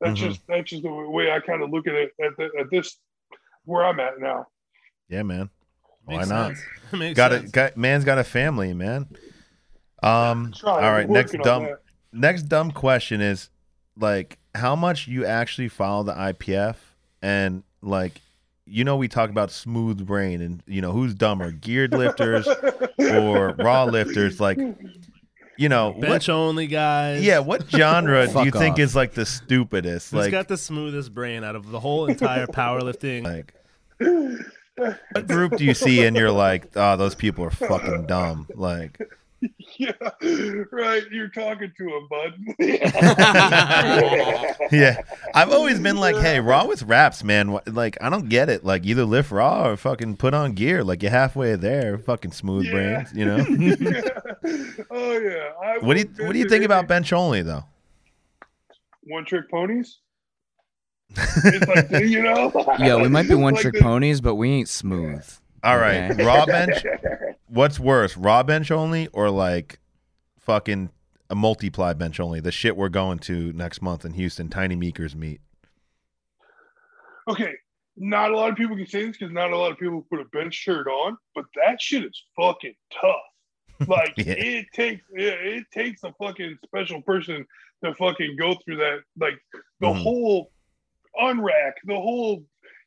that's mm-hmm. just that's just the way I kind of look at it at, the, at this where I'm at now. Yeah, man. Why Makes not? *laughs* Makes got sense. it. Got man's got a family, man. Um. All right. Next dumb. Next dumb question is like how much you actually follow the IPF and like you know we talk about smooth brain and you know who's dumber geared *laughs* lifters or raw lifters like you know what, bench only guys. yeah what genre do Fuck you think is like the stupidest Who's like got the smoothest brain out of the whole entire *laughs* powerlifting? like what group do you see and you're like oh those people are fucking dumb like *laughs* yeah, right. You're talking to him, bud. *laughs* *laughs* yeah, I've always been like, hey, raw with wraps, man. Like, I don't get it. Like, either lift raw or fucking put on gear. Like, you're halfway there. Fucking smooth Yeah. brains, you know. oh yeah. I what do you What do you think about bench only though? one trick ponies? It's like you know. *laughs* Yeah, we might be one Like trick the- ponies, but we ain't smooth. All right, Okay. raw bench. *laughs* What's worse, raw bench only or like fucking a multiply bench only? The shit we're going to next month in Houston, Tiny Meeker's meet. Okay, not a lot of people can say this because not a lot of people put a bench shirt on, but that shit is fucking tough. *laughs* Like Yeah. it takes it, it takes a fucking special person to fucking go through that. Like the Mhm. whole unrack, the whole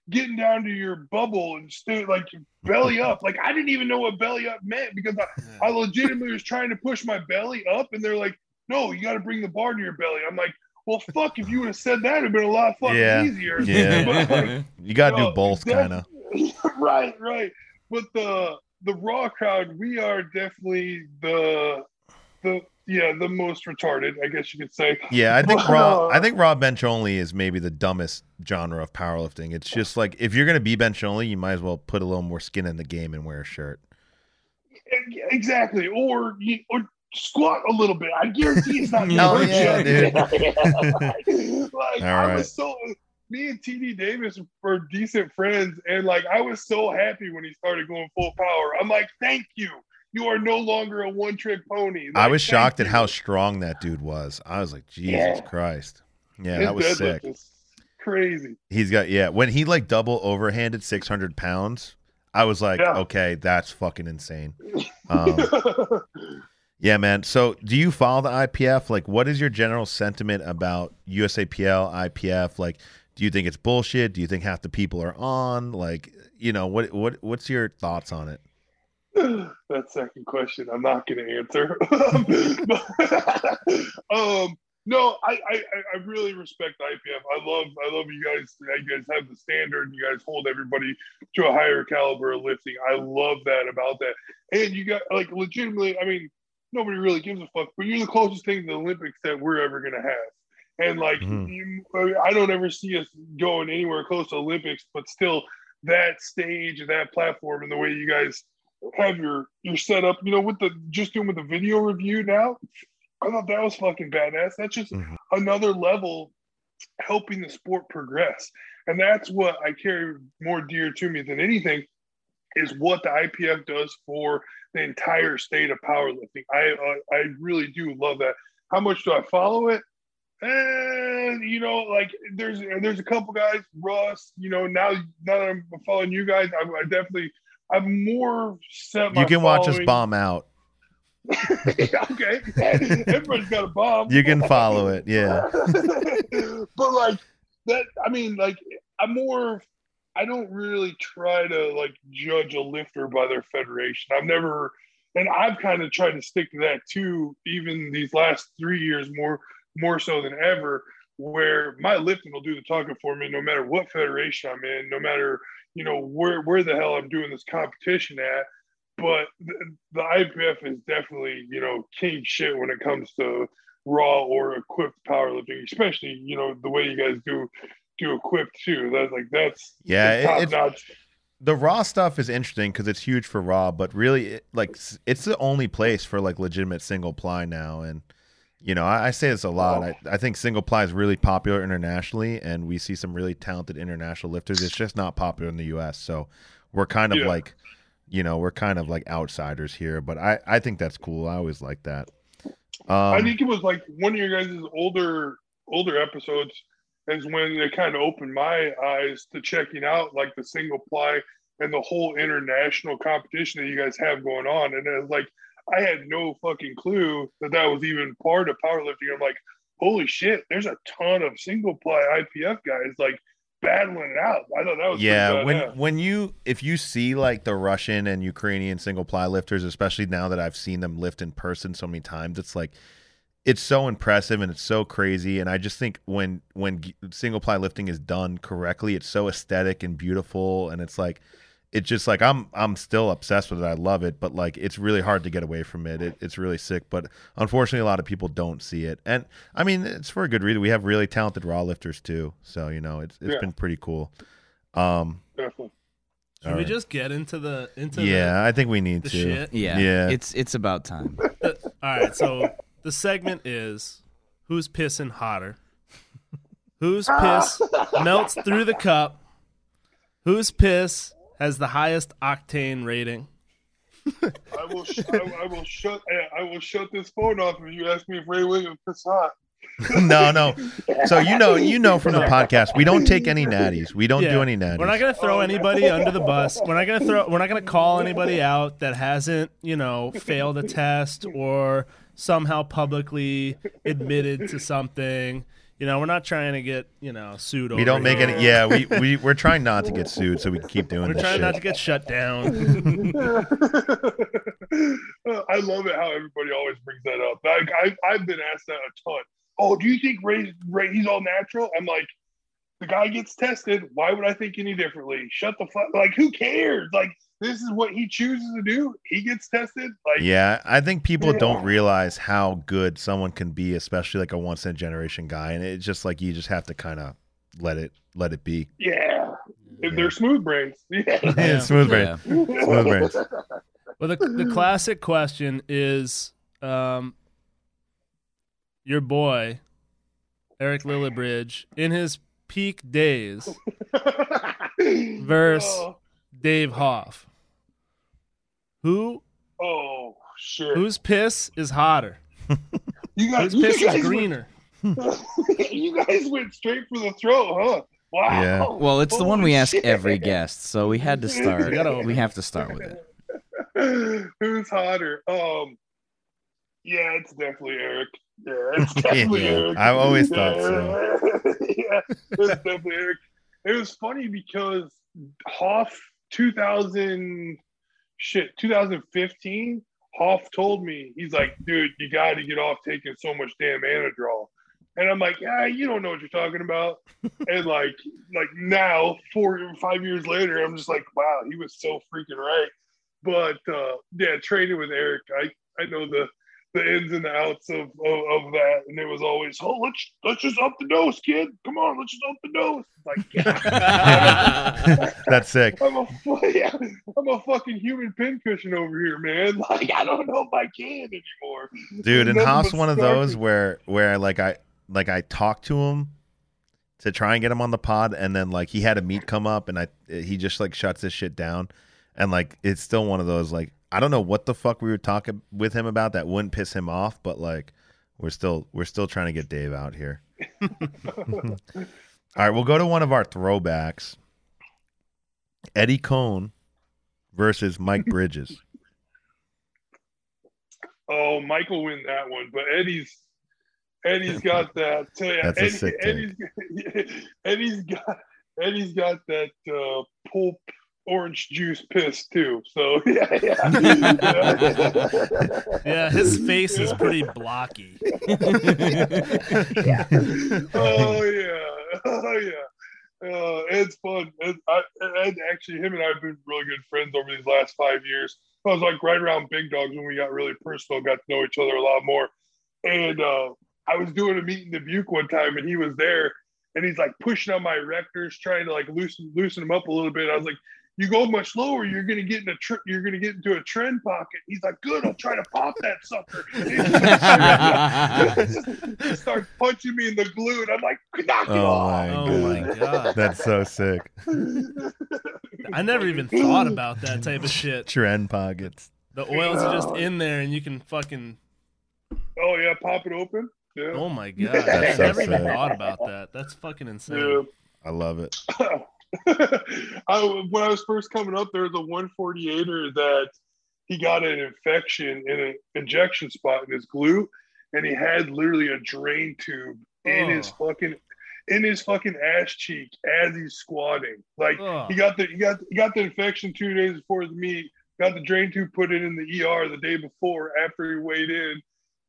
getting down to your bubble and stay like belly up. Like I didn't even know what belly up meant because I, I legitimately was trying to push my belly up, and they're like, "No, you got to bring the bar to your belly." I'm like, "Well, fuck! If you would have said that, it'd been a lot fucking Yeah. easier." Yeah. But, like, *laughs* You got to no, do both, kind of. *laughs* right, right. But the the raw crowd, we are definitely the the yeah the most retarded, I guess you could say. Yeah, I think raw. I *laughs* think raw bench only is maybe the dumbest genre of powerlifting. It's just like if you're gonna be bench only, you might as well put a little more skin in the game and wear a shirt. Exactly, or you, or squat a little bit. I guarantee it's not. *laughs* Oh, gonna yeah, hurt you. *laughs* like All I right. was so. Me and TD Davis were decent friends, and like I was so happy when he started going full power. I'm like, thank you. You are no longer a one trick pony. I was shocked at how strong that dude was. I was like, Jesus Yeah. Christ. Yeah, His that was sick. is crazy. He's got yeah. When he like double overhanded six hundred pounds, I was like, Yeah. okay, that's fucking insane. *laughs* Um, yeah, man. So, do you follow the IPF? Like, what is your general sentiment about USAPL, IPF? Like, do you think it's bullshit? Do you think half the people are on? Like, you know, what what what's your thoughts on it? *sighs* that second question I'm not going to answer. *laughs* *laughs* um, no, I, I I- really respect IPF. I love I love you guys. You guys have the standard. You guys hold everybody to a higher caliber of lifting. I love that about that. And you got like legitimately. I mean, nobody really gives a fuck, but you're the closest thing to the Olympics that we're ever going to have. And like, Mhm. you, I don't ever see us going anywhere close to Olympics, but still, that stage and that platform and the way you guys have your your setup, you know, with the just doing with the video review now, I thought that was fucking badass. That's just Mhm. another level helping the sport progress, and that's what I carry more dear to me than anything is what the IPF does for the entire state of powerlifting. I uh, I really do love that. How much do I follow it? And you know, like there's there's a couple guys, Russ. You know, now now that I'm following you guys, I, I definitely I'm more set. You can watch us *laughs* bomb out. okay, everybody's got a bomb. You can follow it. Yeah. *laughs* but like that, I mean, like I'm more. I don't really try to like judge a lifter by their federation. I've never, and I've kind of tried to stick to that too. Even these last three years, more more so than ever, where my lifting will do the talking for me, no matter what federation I'm in, no matter you know where where the hell I'm doing this competition at. But the, the IPF is definitely you know king shit when it comes to raw or equipped powerlifting, especially you know the way you guys do do equipped too. That's like that's Yeah, it- top it's- notch. the raw stuff is interesting because it's huge for raw, but really, it, like, it's the only place for like legitimate single ply now. And you know, I, I say this a lot. I, I think single ply is really popular internationally, and we see some really talented international lifters. It's just not popular in the U.S. So we're kind of Yeah. like, you know, we're kind of like outsiders here. But I, I think that's cool. I always like that. Um, I think it was like one of your guys' older older episodes is when it kind of opened my eyes to checking out like the single ply and the whole international competition that you guys have going on. And it was like I had no fucking clue that that was even part of powerlifting. I'm like, holy shit, there's a ton of single ply IPF guys like battling it out. I thought that was yeah when when you if you see like the russian and ukrainian single ply lifters especially now that i've seen them lift in person so many times it's like it's so impressive and it's so crazy and i just think when when single ply lifting is done correctly it's so aesthetic and beautiful and it's like it's just like I'm I'm still obsessed with it. I love it, but like it's really hard to get away from it. it. It's really sick, but unfortunately, a lot of people don't see it. And I mean, it's for a good reason. We have really talented raw lifters too, so you know, it's it's Yeah. been pretty cool. Um, Definitely. Should all we right. just get into the into yeah, I think we need to. shit? Yeah, Yeah. It's it's about time. *laughs* All right, so the segment is who's pissing hotter? Whose piss *laughs* melts through the cup? Whose piss has the highest octane rating? I will. Sh- I, I will shut. Eh, I will shut this phone off if you ask me if Ray Williams is hot. *laughs* no, no. So you know, you know from the podcast, we don't take any natties. We don't Yeah. do any natties. We're not gonna throw anybody under the bus. We're not gonna throw. We're not gonna call anybody out that hasn't, you know, failed a test or somehow publicly admitted to something. You know, we're not trying to get you know sued. we don't make here. any. Yeah, we we *laughs* we're trying not to get sued, so we can keep doing We're this trying shit. not to get shut down. *laughs* I love it how everybody always brings that up. Like I, I've been asked that a ton. Oh, do you think Ray, Ray he's all natural? I'm like, the guy gets tested. Why would I think any differently? Shut the fuck. Like, who cares? Like, this is what he chooses to do. He gets tested. Like, Yeah, I think people don't realize how good someone can be, especially like a once in a generation guy, and it's just like you just have to kind of let it let it be. yeah. If Yeah. they're smooth brains. *laughs* Yeah. *laughs* Yeah. Smooth brain. Yeah. Smooth brains. *laughs* Well, the the classic question is, um, your boy Eric Lilliebridge in his peak days, versus. Oh, Dave Hoff. Who oh, shit. whose piss is hotter? *laughs* you guys, Whose you piss guys is went- greener? *laughs* you guys went straight for the throat, huh? Wow. Yeah. Well, it's the one we ask shit. every guest, so we had to start. We have to start with it. *laughs* Who's hotter? Um, yeah, it's definitely Eric. Yeah, it's definitely Yeah, Eric. I've always thought so. yeah, it's definitely Eric. It was funny because Hoff 2000 shit 2015. Hoff told me he's like, dude, you got to get off taking so much damn Anadrol. And I'm like, yeah, you don't know what you're talking about. *laughs* and like, like now, four or five years later, I'm just like, wow, he was so freaking right. But uh, yeah, training with Eric, I I know the the ins and outs of, of of that, and it was always, oh, let's let's just up the dose, kid. Come on, let's just up the dose. Like, *laughs* yeah, That's sick. I'm a *laughs* yeah, I'm a fucking human pincushion over here, man. *laughs* Like, I don't know if I can anymore, dude and Nothing Hoff's but one of those snarky. where where like i like i talked to him to try and get him on the pod and then like he had a meet come up and i he just like shuts this shit down and like it's still one of those like i don't know what the fuck we were talking with him about that wouldn't piss him off but like we're still we're still trying to get dave out here *laughs* all right we'll go to one of our throwbacks eddie coan versus mike bridges *laughs* Oh, Michael win that one, but Eddie's Eddie's got that. Tell *laughs* ya, That's a sick. Eddie's, Eddie's got Eddie's got that uh, pulp orange juice piss too. So *laughs* yeah, yeah. *laughs* Yeah, his face is pretty blocky. *laughs* oh yeah, oh yeah. Uh, it's fun. Ed, I, Ed, actually, him and I have been really good friends over these last five years. I was like right around Big Dogs when we got really personal, got to know each other a lot more. And uh, I was doing a meet in Dubuque one time, and he was there, and he's like pushing on my rectors, trying to like loosen loosen them up a little bit. I was like, "You go much lower, you're gonna get in a tr- you're gonna get into a tren pocket." He's like, "Good, I'll try to pop that sucker." *laughs* he *laughs* starts punching me in the glute. and I'm like, "Knock it Oh off!" my Oh god my god. that's so sick I never even thought about that type of shit. tren pockets The oils are just in there and you can fucking Oh yeah, pop it open. Yeah. Oh my *laughs* god. I That's so never even thought about that. That's fucking insane. Yeah. i love it *laughs* I, when I was first coming up, there was a 148er that he got an infection in an injection spot in his glute, and he had literally a drain tube in his Oh. fucking in his fucking ass cheek as he's squatting. Like Ugh. he got the he got he got the infection two days before the meet. Got the drain tube put in in the ER the day before after he weighed in,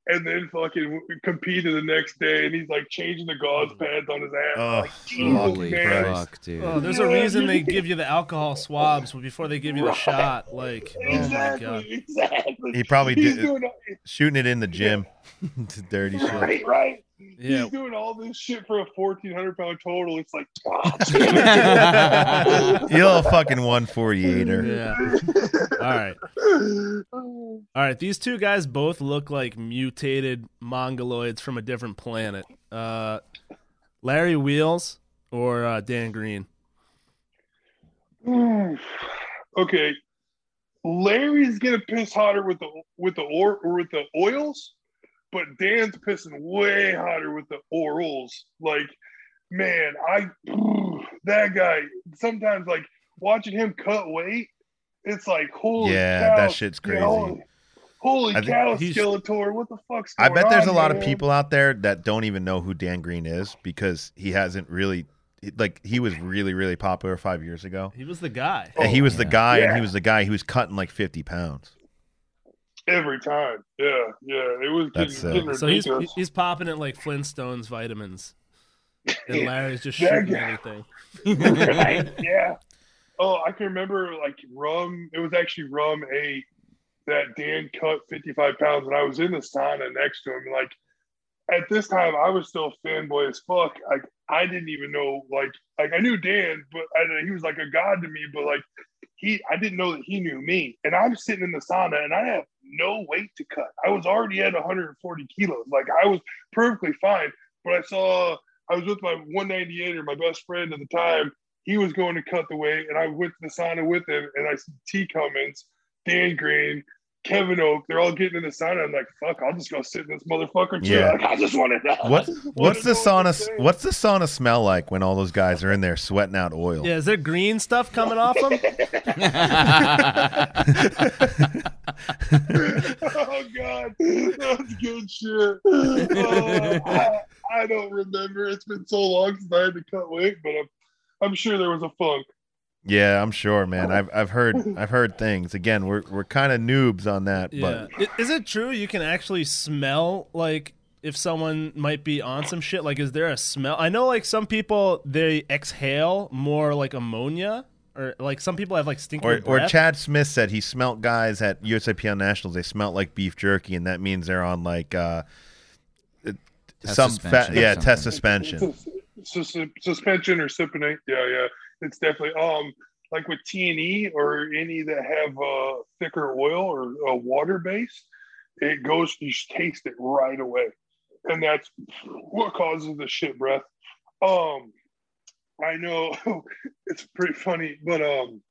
and then fucking competed the next day, and he's like changing the gauze oh. pads on his ass. Oh, like, Holy man. fuck, dude. Oh, there's a reason they give you the alcohol swabs before they give you the Right. shot. Like, oh my Exactly, god. exactly. He probably He's did doing shooting it in the gym. *laughs* Dirty shit. right, right. Yeah. He's doing all this shit for a fourteen hundred pound total. It's like, *laughs* you're a fucking 148er. Yeah. All right. *laughs* All right. These two guys both look like mutated mongoloids from a different planet. Uh, Larry Wheels or uh, Dan Green. Oof. *sighs* okay, Larry's gonna piss hotter with the with the or, or with the oils, but Dan's pissing way hotter with the orals. Like, man, I *sighs* that guy sometimes like watching him cut weight. It's like holy Yeah, cow, that shit's you know, crazy. holy, holy I cow, Skeletor! What the fuck's I bet there's a on, lot of people out there that don't even know who Dan Green is because he hasn't really like he was really really popular five years ago. He was the guy. and he oh, was the yeah. guy, and he was the guy who was cutting like fifty pounds. Every time. Yeah, yeah, it was That's, uh, getting So he's he's popping it like Flintstones vitamins, and Larry's just That shooting guy- anything. right? *laughs* Yeah. Oh, I can remember like RUM. It was actually RUM eight that Dan cut 55 pounds, and I was in the sauna next to him. Like at this time, I was still fanboy as fuck. Like I didn't even know like like I knew Dan, but I, he was like a god to me. But like he, I didn't know that he knew me. And I'm sitting in the sauna, and I have no weight to cut. I was already at 140 kilos. Like I was perfectly fine. But I saw I was with my 198 or my best friend at the time. He was going to cut the weight, and I went to the sauna with him, and I see T Cummins, Dan Green, Kevin Oak. They're all getting in the sauna. I'm like, fuck, I'll just go sit in this motherfucker chair. Yeah. Like, I just want to know. What I just wanna what's the sauna? What's the sauna smell like when all those guys are in there sweating out oil? Yeah, is there green stuff coming off him? *laughs* *laughs* *laughs* oh god, that's good shit. Oh, I, I don't remember. It's been so long since I had to cut weight, but I'm, I'm sure there was a funk. Yeah, I'm sure, man. Oh. I've I've heard I've heard things. Again, we're we're kind of noobs on that, Yeah. I- Is it true you can actually smell like if someone might be on some shit? Like, is there a smell? I know, like some people they exhale more like ammonia, or like some people have like stinky or or. Chad Smith said he smelt guys at USAPL Nationals. They smelt like beef jerky, and that means they're on like uh, Test some suspension fat, yeah, test suspension. Sus- sus- suspension or cypionate. Yeah, yeah. It's definitely um like with T and E or any that have uh, thicker oil or a water base, it goes. You just taste it right away, and that's what causes the shit breath. Um, I know *laughs* it's pretty funny, but um,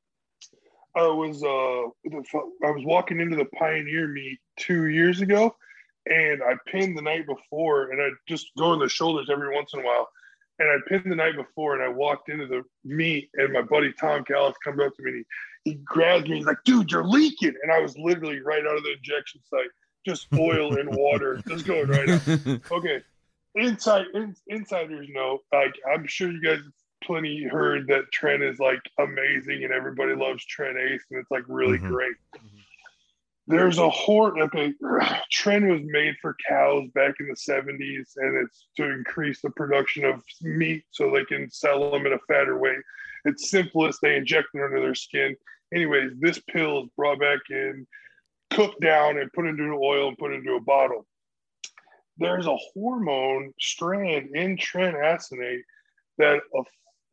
I was uh the I was walking into the Pioneer meet two years ago, and I pinned the night before, and I just go in the shoulders every once in a while. And I pinned the night before, and I walked into the meet, and my buddy Tom Callis comes up to me, and he, he grabs me. He's like, "Dude, you're leaking!" And I was literally right out of the injection site, just oil and water, *laughs* just going right out. Okay, inside in, insiders know. Like, I'm sure you guys plenty heard that Tren is like amazing, and everybody loves Tren Ace, and it's like really Mhm. great. There's a horde. Okay, *sighs* Tren was made for cows back in the 70s, and it's to increase the production of meat so they can sell them at a fatter weight. It's simplest. They inject it under their skin. Anyways, this pill is brought back in, cooked down, and put into oil and put into a bottle. There's a hormone strand in trinacinate that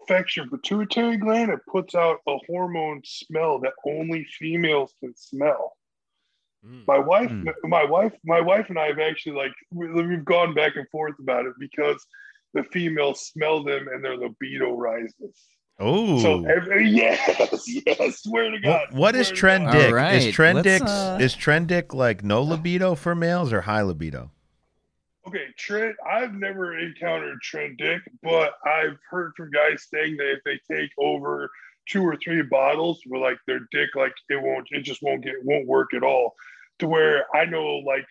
affects your pituitary gland. It puts out a hormone smell that only females can smell. Mm. My wife, Hmm. my wife, my wife and I have actually like we- we've gone back and forth about it because the females smell them and their libido rises. Oh, So every, *laughs* yes, yes, swear to God. what, what is tren dick? All right, Is tren let's, dick uh, is tren dick like no libido for males or high libido? Okay, Tren. I've never encountered Tren Dick, but I've heard from guys saying that if they take over two or three bottles, where like their dick, like it won't, it just won't get, won't work at all. To where I know, like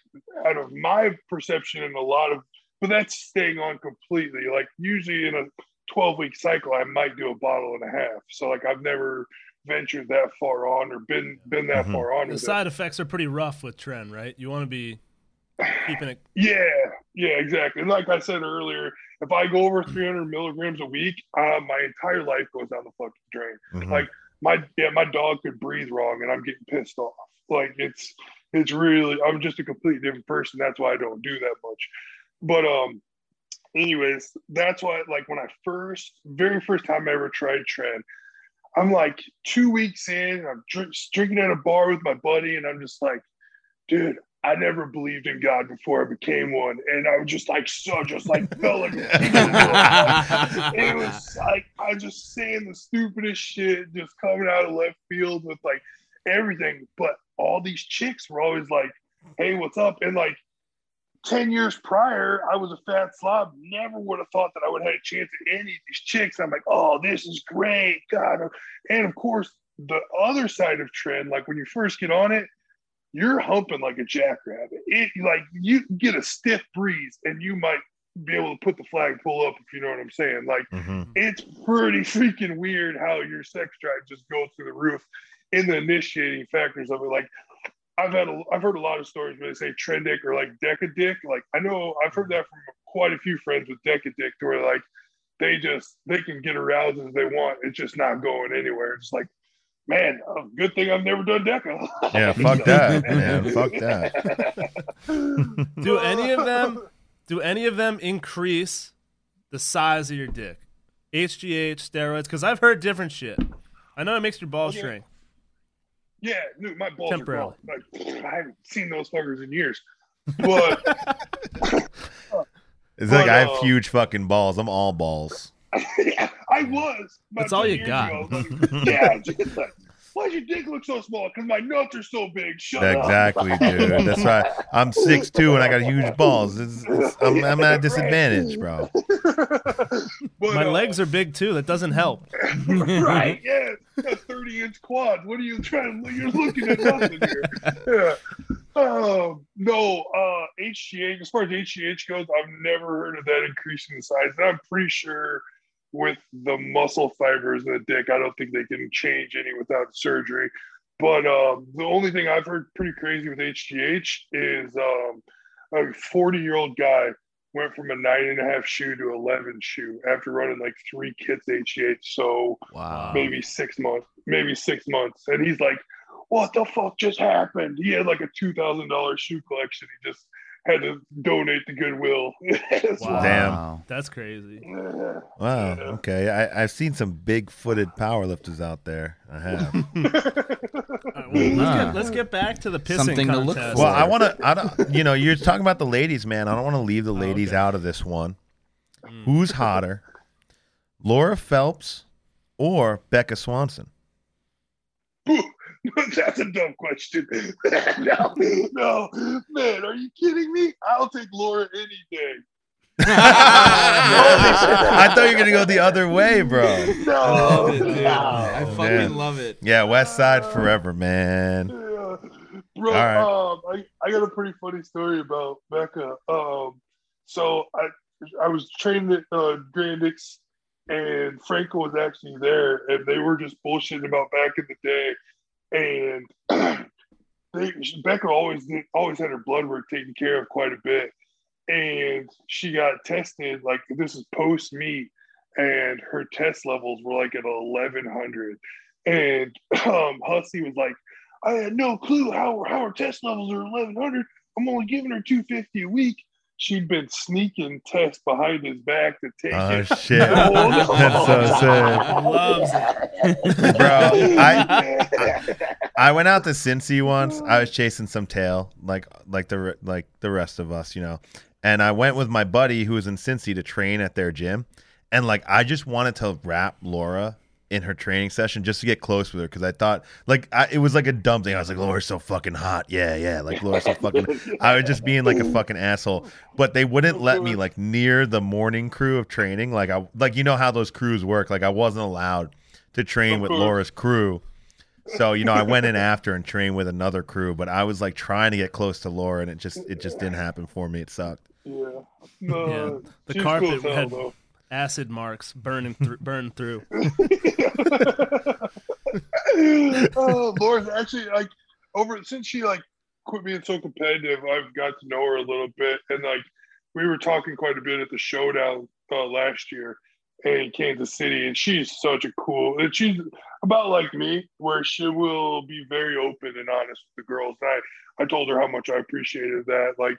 out of my perception, and a lot of, but that's staying on completely. Like usually in a twelve week cycle, I might do a bottle and a half. So like I've never ventured that far on or been been that Mhm. far on. The with it. side effects are pretty rough with Tren, right? You want to be keeping it. Yeah, yeah, exactly. And like I said earlier, if I go over 300 milligrams a week, uh, my entire life goes down the fucking drain. Mhm. Like my yeah, my dog could breathe wrong, and I'm getting pissed off. Like it's it's really I'm just a completely different person. That's why I don't do that much. But um, anyways, that's why like when I first very first time I ever tried Tren, I'm like two weeks in, I'm drink, drinking at a bar with my buddy, and I'm just like, dude. I never believed in God before I became one, and I was just like so, just like felt like a king of the world it was like I was just saying the stupidest shit, just coming out of left field with like everything. But all these chicks were always like, "Hey, what's up?" And like ten years prior, I was a fat slob. Never would have thought that I would have had a chance at any of these chicks. I'm like, "Oh, this is great, God!" And of course, the other side of tren, like when you first get on it. You're humping like a jackrabbit. It like you get a stiff breeze, and you might be able to put the flagpole up if you know what I'm saying. Like Mhm. it's pretty freaking weird how your sex drive just goes through the roof in the initiating factors of it. Like I've had a, I've heard a lot of stories where they say tren dick or like deca dick. Like I know I've heard that from quite a few friends with deca dick to where like they just they can get aroused as they want. It's just not going anywhere. It's like man, a good thing I've never done deca. Yeah, *laughs* fuck that, man. *laughs* Fuck that. *laughs* Do any of them? Do any of them increase the size of your dick? HGH, steroids? Because I've heard different shit. I know it makes your balls Okay. shrink. Yeah, no, my balls Temporarily. are gone. Like I haven't seen those fuckers in years. But It's like I have uh, huge fucking balls. I'm all balls. I was. That's all you got. ago. *laughs* *laughs* Like, yeah, like, why'd your dick look so small? Because my nuts are so big. Shut up. Exactly, dude. That's right. I'm six 6'2 and I got huge balls. It's, it's, I'm, *laughs* I'm at a disadvantage, bro. But, My uh, legs are big too. That doesn't help. right. Yeah, got 30 inch quads. What are you trying to? You're looking at nothing here. Yeah. Um, no, uh, HGH, as far as HGH goes, I've never heard of that increasing the size. And I'm pretty sure with the muscle fibers in the dick, I don't think they can change any without surgery. But um, the only thing I've heard pretty crazy with HGH is um, a 40 year old guy went from a nine and a half shoe to 11 shoe after running like three kits HGH. So Wow. maybe six months, maybe six months. And he's like, what the fuck just happened? He had like a $2,000 shoe collection. He just had to donate to Goodwill. *laughs* Wow. Damn. That's crazy. yeah. Wow. Yeah. Okay. I, I've seen some big footed powerlifters out there. I have. *laughs* All right, well, let's, Nah. get, let's get back to the pissing Something to look contest. Well, I want to. I don't. You know, you're talking about the ladies, man. I don't want to leave the Oh, ladies okay. out of this one. Mm. Who's hotter, Laura Phelps or Becca Swanson? *laughs* That's a dumb question. *laughs* no, no, man, are you kidding me? I'll take Laura any day. I thought you were gonna go the other way, bro. No, love it, dude. no. I fucking Yeah. love it. Yeah, West Side forever, man. Yeah. Bro, right. um, I, I got a pretty funny story about Becca. Um, so I I was trained at uh, Grandix, and Franco was actually there, and they were just bullshitting about back in the day, and *clears throat* they Becca always did, always had her blood work taken care of quite a bit, and she got tested like this is post meet, and her test levels were like at eleven hundred, and *clears throat* um, Hussey was like. I had no clue how, how her test levels are 1100. I'm only giving her 250 a week. She'd been sneaking tests behind his back to take Oh it. shit, *laughs* that's so sad, Loves it. bro. I *laughs* I went out to Cincy once. I was chasing some tail, like like the like the rest of us, you know. And I went with my buddy who was in Cincy to train at their gym, and like I just wanted to wrap Laura in her training session just to get close with her because I thought like I, it was like a dumb thing. I was like, Laura's so fucking hot, yeah, yeah. Like Laura's so fucking. *laughs* I was just being like a fucking asshole, but they wouldn't let me like near the morning crew of training. Like I like you know how those crews work. Like I wasn't allowed to train with Laura's crew. So you know, I went in after and trained with another crew, but I was like trying to get close to Laura, and it just it just didn't happen for me. It sucked. Yeah. No, Yeah. The carpet cool had- though. Acid marks burning through. *laughs* Burn through. *laughs* oh, Laura's actually like over since she like quit being so competitive, I've got to know her a little bit, and like we were talking quite a bit at the showdown uh, last year in Kansas City, and she's such a cool, and she's about like me, where she will be very open and honest with the girls. And I, I told her how much I appreciated that. Like,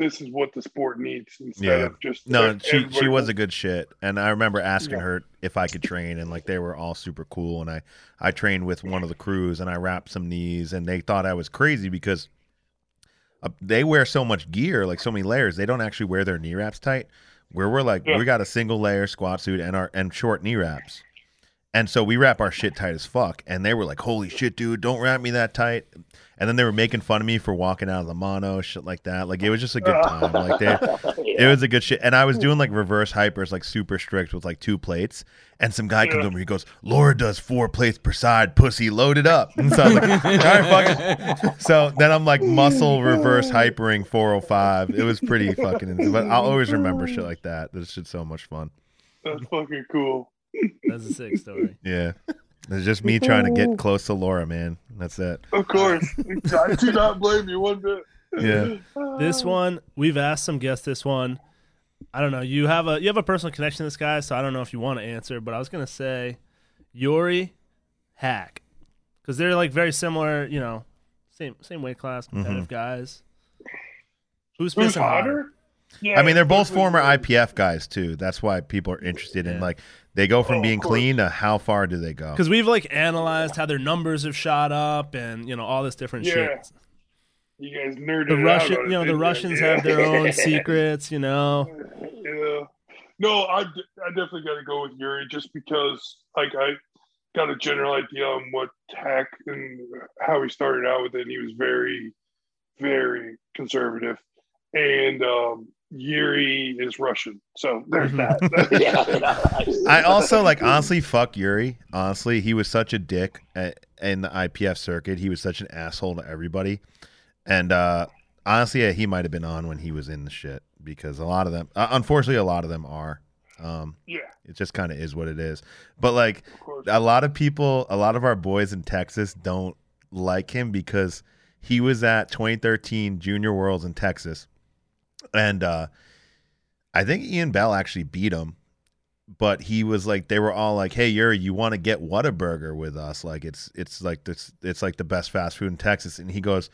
this is what the sport needs instead Yeah. of just No, she she was a good shit, and I remember asking Yeah. her if I could train, and like they were all super cool, and I I trained with one of the crews, and I wrapped some knees, and they thought I was crazy because uh, they wear so much gear, like so many layers, they don't actually wear their knee wraps tight. Where we're like, Yeah. we got a single layer squat suit and our and short knee wraps. And so we wrap our shit tight as fuck. And they were like, holy shit, dude, don't wrap me that tight. And then they were making fun of me for walking out of the mono, shit like that. Like it was just a good time. Like they *laughs* it was a good shit. And I was doing like reverse hypers, like super strict with like two plates. And some guy comes over, he goes, Laura does four plates per side, pussy, loaded up. *laughs* And so I was like, all right, fuck it. So then I'm like muscle reverse hypering 405. It was pretty fucking, but I'll always remember shit like that. This shit's so much fun. That's fucking cool. That's a sick story. *laughs* Yeah. It's just me trying to get *laughs* close to Laura, man. That's it. Of course, I do not blame you one bit. Yeah. This ah. one, we've asked some guests this one. I don't know. You have a you have a personal connection to this guy, so I don't know if you want to answer, but I was gonna say Yuri Haack. Because they're like very similar, you know, same same weight class, mm-hmm. competitive guys. Who's Who's hotter? hotter? Yeah, I mean, they're both former IPF guys too. That's why people are interested in like they go from Oh, being clean to how far do they go? Because we've like analyzed how their numbers have shot up and you know all this different Yeah. shit. You guys nerded The out Russian, on it, you know, the? Russians Yeah. have their own *laughs* secrets. You know, Yeah. No, I, I definitely got to go with Yuri just because, like, I got a general idea on what Haack and how he started out with it. And he was very, very conservative. And um, Yuri is Russian. So there's that. *laughs* *laughs* I also like honestly fuck Yuri. Honestly, he was such a dick at, in the IPF circuit. He was such an asshole to everybody. And uh honestly, yeah, he might have been on when he was in the shit because a lot of them, uh, unfortunately, a lot of them are. Um, yeah, it just kind of is what it is. But like a lot of people, a lot of our boys in Texas don't like him because he was at 2013 Junior Worlds in Texas, and uh, I think Ian Bell actually beat him. But he was like, they were all like, "Hey, Yuri, you want to get Whataburger with us? Like, it's it's like this, it's like the best fast food in Texas." And he goes,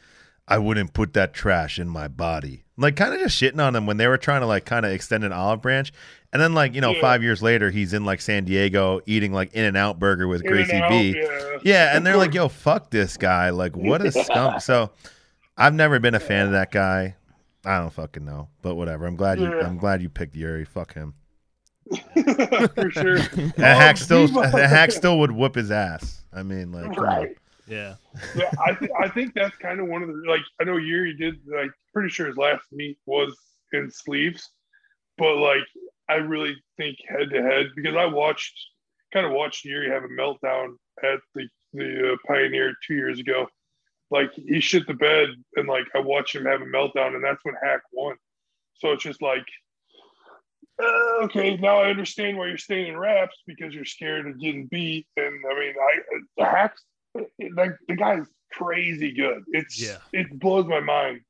"I wouldn't put that trash in my body." Like, kind of just shitting on them when they were trying to like kind of extend an olive branch. And then like you know, Yeah. five years later, he's in like San Diego eating like In and Out Burger with Gracie B. yeah. Yeah, and they're like, "Yo, fuck this guy! Like, what a *laughs* scum!" So, I've never been a fan of that guy. I don't fucking know, but whatever. I'm glad you. Yeah. I'm glad you picked Yuri. Fuck him. *laughs* for sure. *laughs* And Haack still, Viva. Haack still would whoop his ass. I mean, like, right. yeah. yeah, I, th- I think that's kind of one of the like I know Yuri did like pretty sure his last meet was in sleeves, but like I really think head to head because I watched kind of watched Yuri have a meltdown at the the uh, Pioneer two years ago. Like he shit the bed and like I watched him have a meltdown and that's when Haack won. So it's just like. Uh, okay, now I understand why you're staying in wraps because you're scared of getting beat. And I mean, I the hacks like the guy's crazy good. It's Yeah. it blows my mind,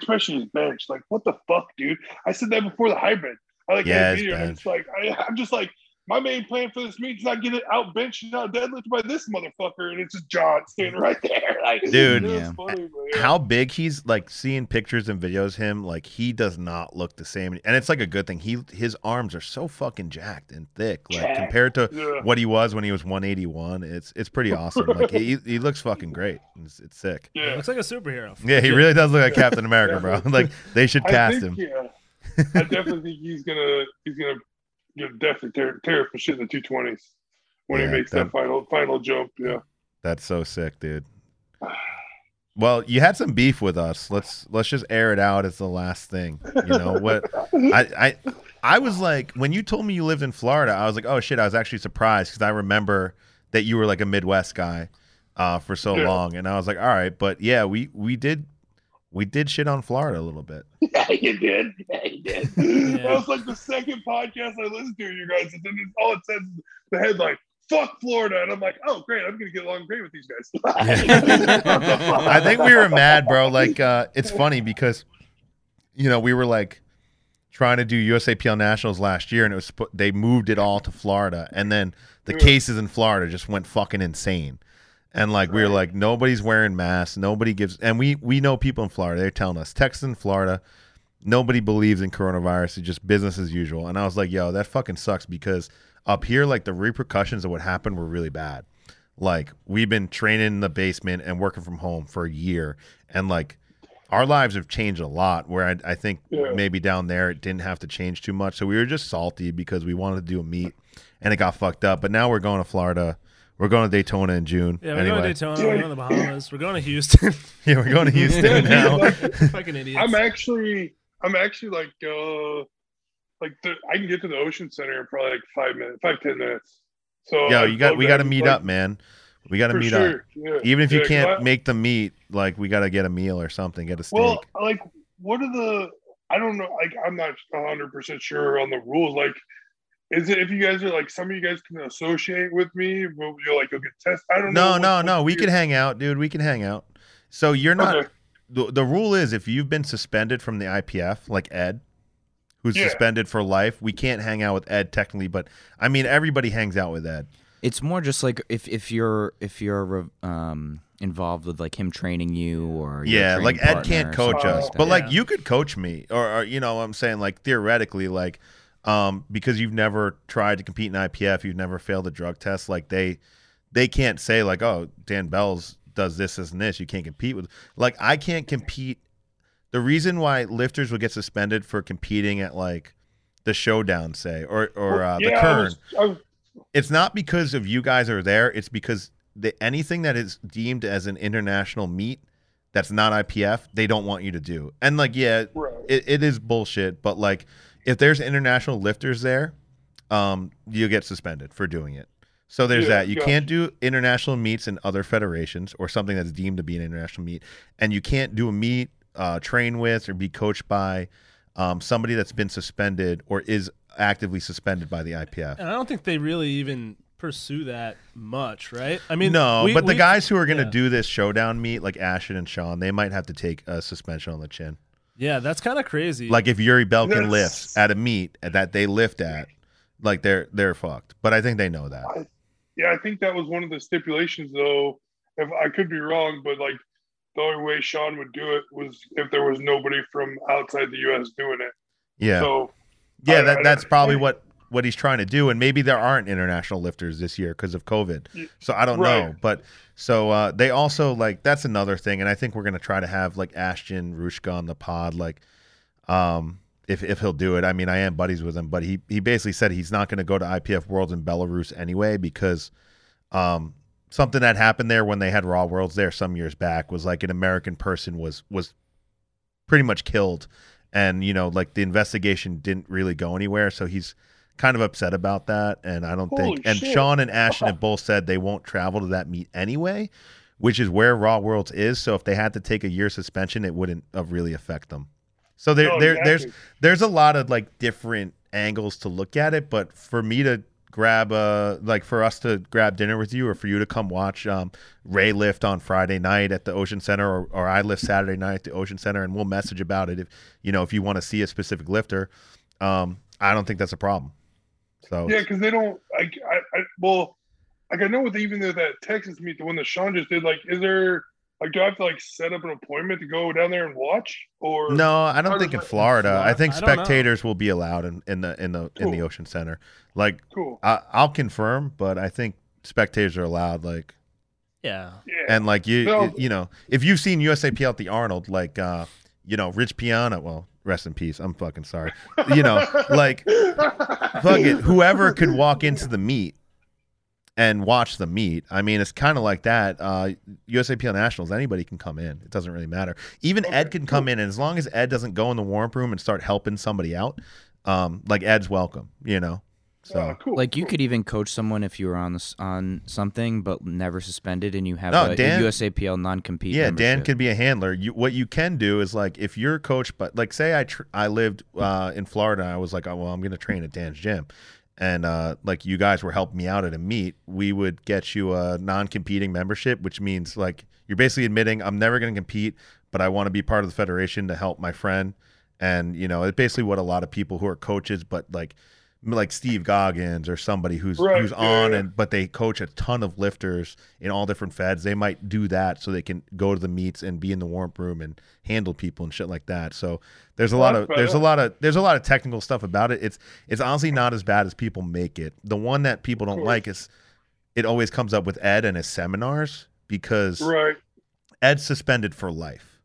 especially his bench. Like, what the fuck, dude? I said that before the hybrid. I like Yeah, video, and it's like I, I'm just like my main plan for this meet is not get it out benched and out deadlift by this motherfucker, and it's just John standing right there, *laughs* like Dude, it yeah. funny, but yeah. How big he's like seeing pictures and videos him like he does not look the same and it's like a good thing he his arms are so fucking jacked and thick like Jacked. compared to Yeah. what he was when he was 181 it's it's pretty *laughs* awesome like he, he looks fucking great it's, it's sick yeah. Looks like a superhero. *laughs* Yeah, he really does look like Captain America, bro. Like they should I cast think, him. Yeah, I definitely think he's gonna he's gonna you know, definitely tear, tear the shit in the two twenties when Yeah, he makes that- that final final jump. Yeah. That's so sick, dude. *sighs* Well, you had some beef with us. Let's let's just air it out as the last thing. You know what? *laughs* I I I was like when you told me you lived in Florida, I was like, oh shit. I was actually surprised because I remember that you were like a Midwest guy uh, for so Yeah. long, and I was like, all right, but yeah, we we did we did shit on Florida a little bit. *laughs* Yeah, you did. Yeah, you did. *laughs* Yeah. That was like the second podcast I listened to, you guys. And then it's, all it says is the headline fuck Florida. And I'm like, oh, great. I'm going to get along great with these guys. *laughs* I think we were mad, bro. Like, uh, it's funny because, you know, we were like trying to do USAPL Nationals last year, and it was they moved it all to Florida, and then the cases in Florida just went fucking insane. And like we were like, nobody's wearing masks, nobody gives, and we we know people in Florida. They're telling us Texas and Florida, nobody believes in coronavirus. It's just business as usual. And I was like, yo, that fucking sucks because up here, like the repercussions of what happened were really bad. Like we've been training in the basement and working from home for a year, and like our lives have changed a lot. Where I, I think Yeah. maybe down there it didn't have to change too much. So we were just salty because we wanted to do a meet, and it got fucked up. But now we're going to Florida. We're going to Daytona in June. Yeah, we're anyway. going to Daytona. We're going to the Bahamas. We're going to Houston. *laughs* Yeah, we're going to Houston *laughs* now. *laughs* Fucking idiots. I'm actually, I'm actually like, uh, like the, I can get to the Ocean Center in probably like five minutes, five ten minutes. So Yo, I you got we got to meet Like, up, man. We got to for meet up. Yeah. Even if you can't I- make the meet, like we got to get a meal or something, get a steak. Well, like, what are the? I don't know. Like, I'm not 100 percent sure on the rules. Like, is it if you guys are like some of you guys can associate with me? Will you like go get tested? I don't no, know. no, what- no. what We you- can hang out, dude. We can hang out. So you're not. Okay. The, the rule is if you've been suspended from the IPF, like Ed, who's Yeah. suspended for life, we can't hang out with Ed technically. But I mean, everybody hangs out with Ed. It's more just like if if you're if you're um involved with like him training you or Yeah, like Ed can't coach us, like but that. like you could coach me, or, or you know, what I'm saying like theoretically, like um, because you've never tried to compete in IPF, you've never failed a drug test, like they they can't say like, oh, Dan Bell's does this, this, and this. You can't compete with. Like I can't compete. The reason why lifters would get suspended for competing at like the showdown, say, or or uh, the yeah, I Kern, was, I was, it's not because of you guys are there. It's because the, anything that is deemed as an international meet that's not IPF, they don't want you to do. And like, yeah, right. it, it is bullshit. But like, if there's international lifters there, um, you get suspended for doing it. So there's Yeah, that. You gotcha. can't do international meets in other federations or something that's deemed to be an international meet, and you can't do a meet, uh, train with, or be coached by um, somebody that's been suspended or is actively suspended by the IPF. and I don't think they really even pursue that much, right? I mean, no, we- but the guys who are going to yeah. do this showdown meet, like Ashton and Sean, they might have to take a suspension on the chin. Yeah, that's kind of crazy. Like if Yuri Belkin That's- lifts at a meet that they lift at, like they're they're fucked. But I think they know that. Yeah, I think that was one of the stipulations, though. If I could be wrong, but like the only way Sean would do it was if there was nobody from outside the U.S. doing it. Yeah, So yeah, I- that I- that's probably what what he's trying to do. And maybe there aren't international lifters this year because of COVID. So I don't right. know. But so uh, they also like that's another thing, and I think we're gonna try to have like Ashton Rouska on the pod, like um if if he'll do it. I mean, I am buddies with him, but he he basically said he's not gonna go to IPF Worlds in Belarus anyway because um something that happened there when they had Raw Worlds there some years back was like an American person was was pretty much killed and you know like the investigation didn't really go anywhere so he's kind of upset about that and i don't Holy think and shit. sean and ashton have both said they won't travel to that meet anyway which is where raw worlds is so if they had to take a year suspension it wouldn't uh, really affect them so there, No, there there's exactly. there's a lot of like different angles to look at it but for me to grab a like for us to grab dinner with you or for you to come watch um ray lift on friday night at the ocean center or, or i lift saturday night at the ocean center and we'll message about it if you know if you want to see a specific lifter um i don't think that's a problem so yeah, because they don't like I, I well, like I know with even though that Texas meet, the one that Sean just did, like, is there like do I have to like set up an appointment to go down there and watch or? No i don't think in that- florida. i think I spectators will be allowed in, in the in the in the ocean center. Like Cool. I, i'll confirm but i think spectators are allowed like yeah, Yeah. and like you No. you know if you've seen usapl at the arnold like uh you know rich piana well rest in peace. I'm fucking sorry. You know like fuck it. Whoever could walk into the meet and watch the meet i mean it's kind of like that uh usapl nationals anybody can come in. It doesn't really matter. Even ed can come in and as long as ed doesn't go in the warm room and start helping somebody out um like ed's welcome you know so Ah, cool. Like you cool. could even coach someone if you were on this on something but never suspended and you have No, a, a USAPL non-compete. Yeah, Dan could be a handler. You, what you can do is like if you're coached, but like say I tr- I lived uh, in Florida, I was like, oh well, I'm going to train at Dan's gym, and uh, like you guys were helping me out at a meet, we would get you a non-competing membership, which means like you're basically admitting I'm never going to compete, but I want to be part of the federation to help my friend. And you know, it's basically what a lot of people who are coaches, but like like Steve Goggins or somebody who's Right, who's yeah, on yeah. and but they coach a ton of lifters in all different feds. They might do that so they can go to the meets and be in the warm room and handle people and shit like that. So there's a lot of there's a lot of there's a lot of technical stuff about it. It's it's honestly not as bad as people make it. The one that people don't like is it always comes up with Ed and his seminars because Right. Ed's suspended for life.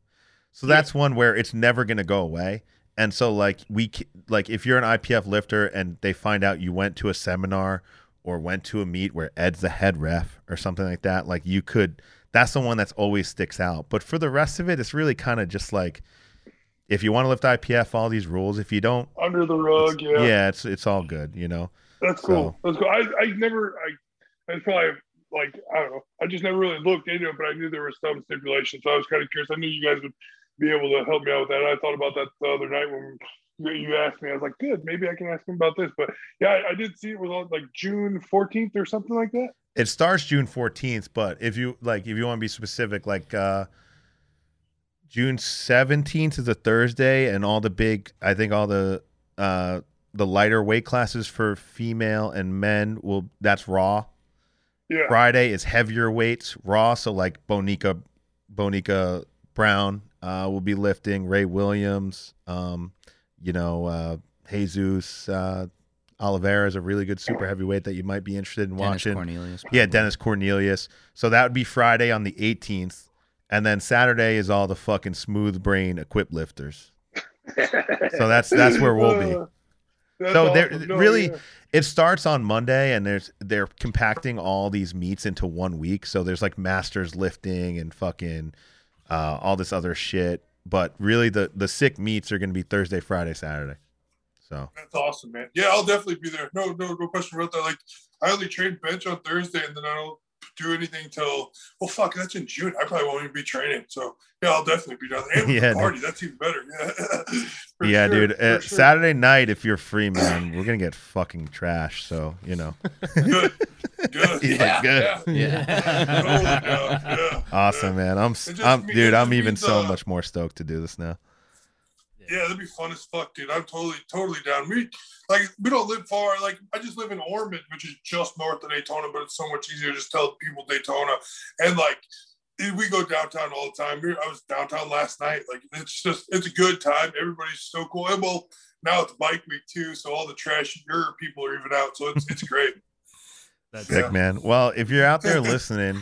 So Yeah. that's one where it's never going to go away. And so like we like if you're an IPF lifter and they find out you went to a seminar or went to a meet where Ed's the head ref or something like that, like you could that's the one that's always sticks out. But for the rest of it it's really kind of just like if you want to lift IPF all these rules, if you don't Under the rug. yeah. Yeah. it's it's all good, you know. That's cool. That's cool. I, I never, I, that's probably like, I don't know. I just never really looked into it, but I knew there was some stipulations, So I was kind of curious. I knew you guys would be able to help me out with that. I thought about that the other night when you- asked me. I was like, good, maybe I can ask him about this. But yeah, I, I did see it was on like June 14th or something like that. It starts June 14th, but if you like if you want to be specific like uh June 17th is a Thursday and all the big I think all the uh the lighter weight classes for female and men will that's raw. Yeah. Friday is heavier weights, raw, so like Bonica Bonica Brown uh will be lifting, Ray Williams, um you know, uh Jesus uh Olivares is a really good super heavyweight that you might be interested in Dennis watching. Cornelius. Yeah. Dennis Cornelius. So that would be Friday on the 18th. And then Saturday is all the fucking smooth brain equip lifters. So that's that's where we'll be. *laughs* That's So there awesome. No, really yeah. it starts on Monday and there's they're compacting all these meets into one week. So there's like masters lifting and fucking uh, all this other shit. But really the the sick meets are gonna be Thursday, Friday, Saturday. So That's awesome, man. Yeah, I'll definitely be there. No, no, no question about that. Like, I only train bench on Thursday, and then I don't do anything till well, fuck, that's in June. I probably won't even be training. So yeah, I'll definitely be down there. And *laughs* Yeah, the party, that's even better. *laughs* Yeah, yeah, sure, dude. Uh, sure. Saturday night, if you're free, man, we're gonna get fucking trash. So you know, Good, good. He's *laughs* yeah, like, good. Yeah. Totally down, yeah. awesome, man. I'm, s- It just I'm, dude. I'm even so uh, much more stoked to do this now. Yeah, that'd be fun as fuck, dude. I'm totally, totally down. We like we don't live far. Like I just live in Ormond, which is just north of Daytona, but it's so much easier to just tell people Daytona. And like we go downtown all the time. We- I was downtown last night. Like it's just it's a good time. Everybody's so cool. And well, now it's bike week too, so all the trashier people are even out. So it's it's great. *laughs* That's Sick, man. Well, if you're out there *laughs* listening,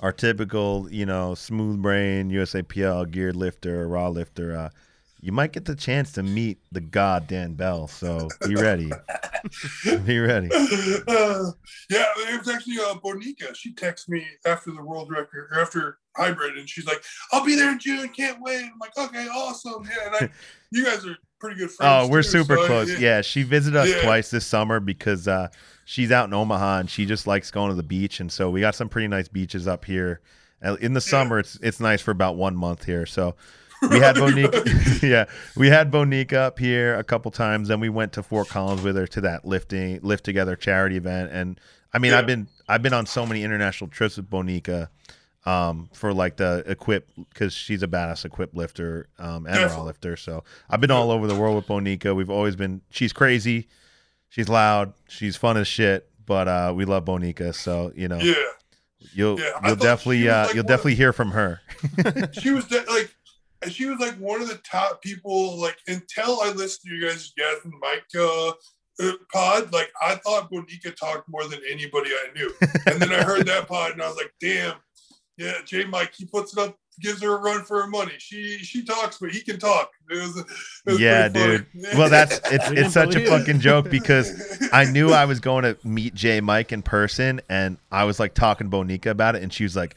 our typical, you know, smooth brain USAPL geared lifter, raw lifter, uh, you might get the chance to meet the god Dan Bell. So be ready. be ready. Uh, *laughs* yeah, it was actually uh, Bonica. She texted me after the world record, or after hybrid, and she's like, "I'll be there in June. Can't wait." I'm like, "Okay, awesome." Yeah, and I, *laughs* you guys are pretty good friends. Oh, we're too, super so, close. Yeah. she visited us Yeah. twice this summer because uh, she's out in Omaha and she just likes going to the beach. And so we got some pretty nice beaches up here. Uh, In the summer, it's it's nice for about one month here. So we had Bonica, *laughs* *laughs* yeah, we had Bonica up here a couple times. Then we went to Fort Collins with her to that lifting lift together charity event. And I mean, Yeah. I've been I've been on so many international trips with Bonica. Um, for like the equip because she's a badass equip lifter um, and raw Definitely. lifter. So I've been all over the world with Bonica. We've always been. She's crazy. She's loud. She's fun as shit. But uh, we love Bonica. So you know, Yeah, you'll Yeah, you'll definitely uh, like you'll one of- definitely hear from her. *laughs* she was de- like, and she was like one of the top people. Like until I listened to you guys, Jeff and Mike uh, uh, pod, like I thought Bonica talked more than anybody I knew. *laughs* And then I heard that pod, and I was like, damn, yeah, J Mike, he puts it up, gives her a run for her money. She she talks, but he can talk. It was, it was yeah, dude. Well, that's *laughs* it's it's such a fucking joke because I *laughs* knew I was going to meet Jay Mike in person, and I was like talking Bonica about it, and she was like,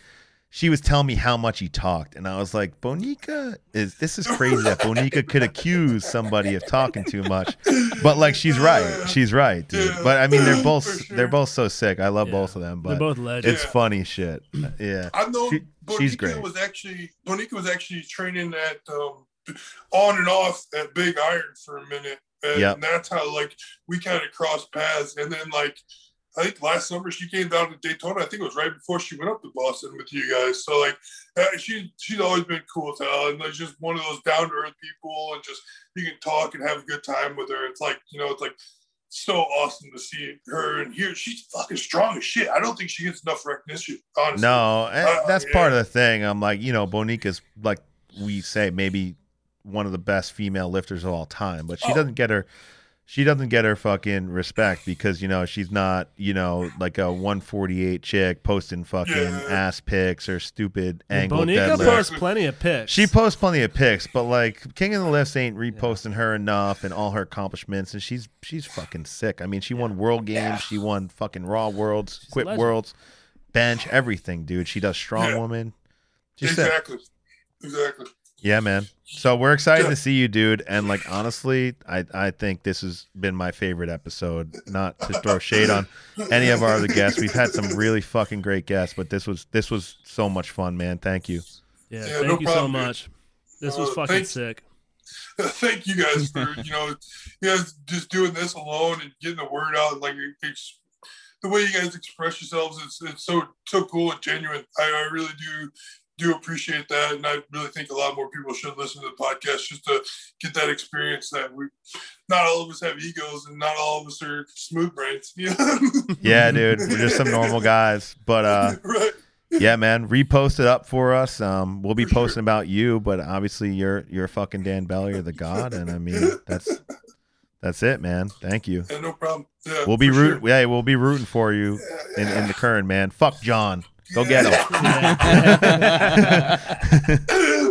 she was telling me how much he talked, and I was like, Bonica is this is crazy that Bonica could accuse somebody of talking too much, but like she's right, she's right, dude. Yeah. But I mean, they're both sure. they're both so sick. I love Yeah. both of them, They're but both legends. it's Yeah. funny shit. Yeah, I know She- she's Bonica great. was actually Bonica was actually training at um, on and off at Big Iron for a minute and Yep. that's how like we kind of crossed paths. And then like I think last summer she came down to Daytona. I think it was right before she went up to Boston with you guys. So like uh, she she's always been cool as hell, and like just one of those down to earth people, and just you can talk and have a good time with her. It's like you know, it's like so awesome to see her and hear she's fucking strong as shit. I don't think she gets enough recognition. Honestly, No, and Uh, that's yeah. part of the thing. I'm like, you know, Bonica's like we say maybe one of the best female lifters of all time, but she Oh. doesn't get her she doesn't get her fucking respect because you know she's not you know like a 148 chick posting fucking Yeah. ass pics or stupid And angle Bonica deadlift. posts plenty of pics. She posts plenty of pics, but like King of the Lifts ain't reposting her enough and all her accomplishments, and she's she's fucking sick. I mean, she won World Games, she won fucking Raw Worlds, a Quit. Worlds, bench, everything, dude. She does strong Yeah. woman. She's sick. exactly, exactly. Yeah, man. So we're excited Yeah. to see you, dude. And like honestly, I I think this has been my favorite episode. Not to throw shade on any of our other guests. We've had some really fucking great guests, but this was this was so much fun, man. Thank you. Yeah, Yeah, thank no you problem, so dude. much. This was Uh, fucking thanks. sick. *laughs* thank you guys for you know you guys just doing this alone and getting the word out like ex- the way you guys express yourselves it's, it's so so cool and genuine I, I really do do appreciate that and i really think a lot more people should listen to the podcast just to get that experience that we not all of us have egos and not all of us are smooth brains *laughs* you know? Yeah, dude. We're just some normal guys. But uh *laughs* right yeah, man, repost it up for us. Um, we'll be For sure. posting about you, but obviously you're you're fucking Dan Bell, you're the god, and I mean that's that's it, man. Thank you. yeah, no problem yeah, We'll be for sure. rooting. Yeah, we'll be rooting for you in, in the Kern, man. Fuck John. Go get him. *laughs* *laughs*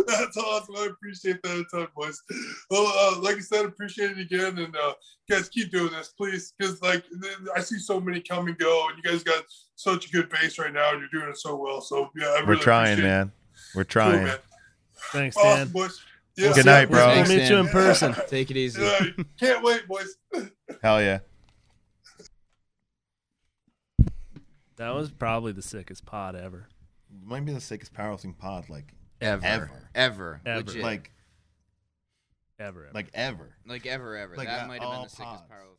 That's awesome. I appreciate that a ton, boys. Well, uh, like I said, appreciate it again, and uh, guys keep doing this, please, because like I see so many come and go, and you guys got such a good base right now, and you're doing it so well. So yeah, I We're trying, appreciate it. man. We're Cool, trying. man. Thanks, Awesome, Dan. boys. Yeah, Good night, bro. We'll meet you in person. *laughs* Take it easy. Yeah, can't wait, boys. Hell yeah. That was probably the sickest pod ever. Might be the sickest powerlifting pod, like Ever. Ever. Ever. Ever. Legit. like Ever. ever. like ever. like ever, ever. Like that that might have been the sickest pods. powerlifting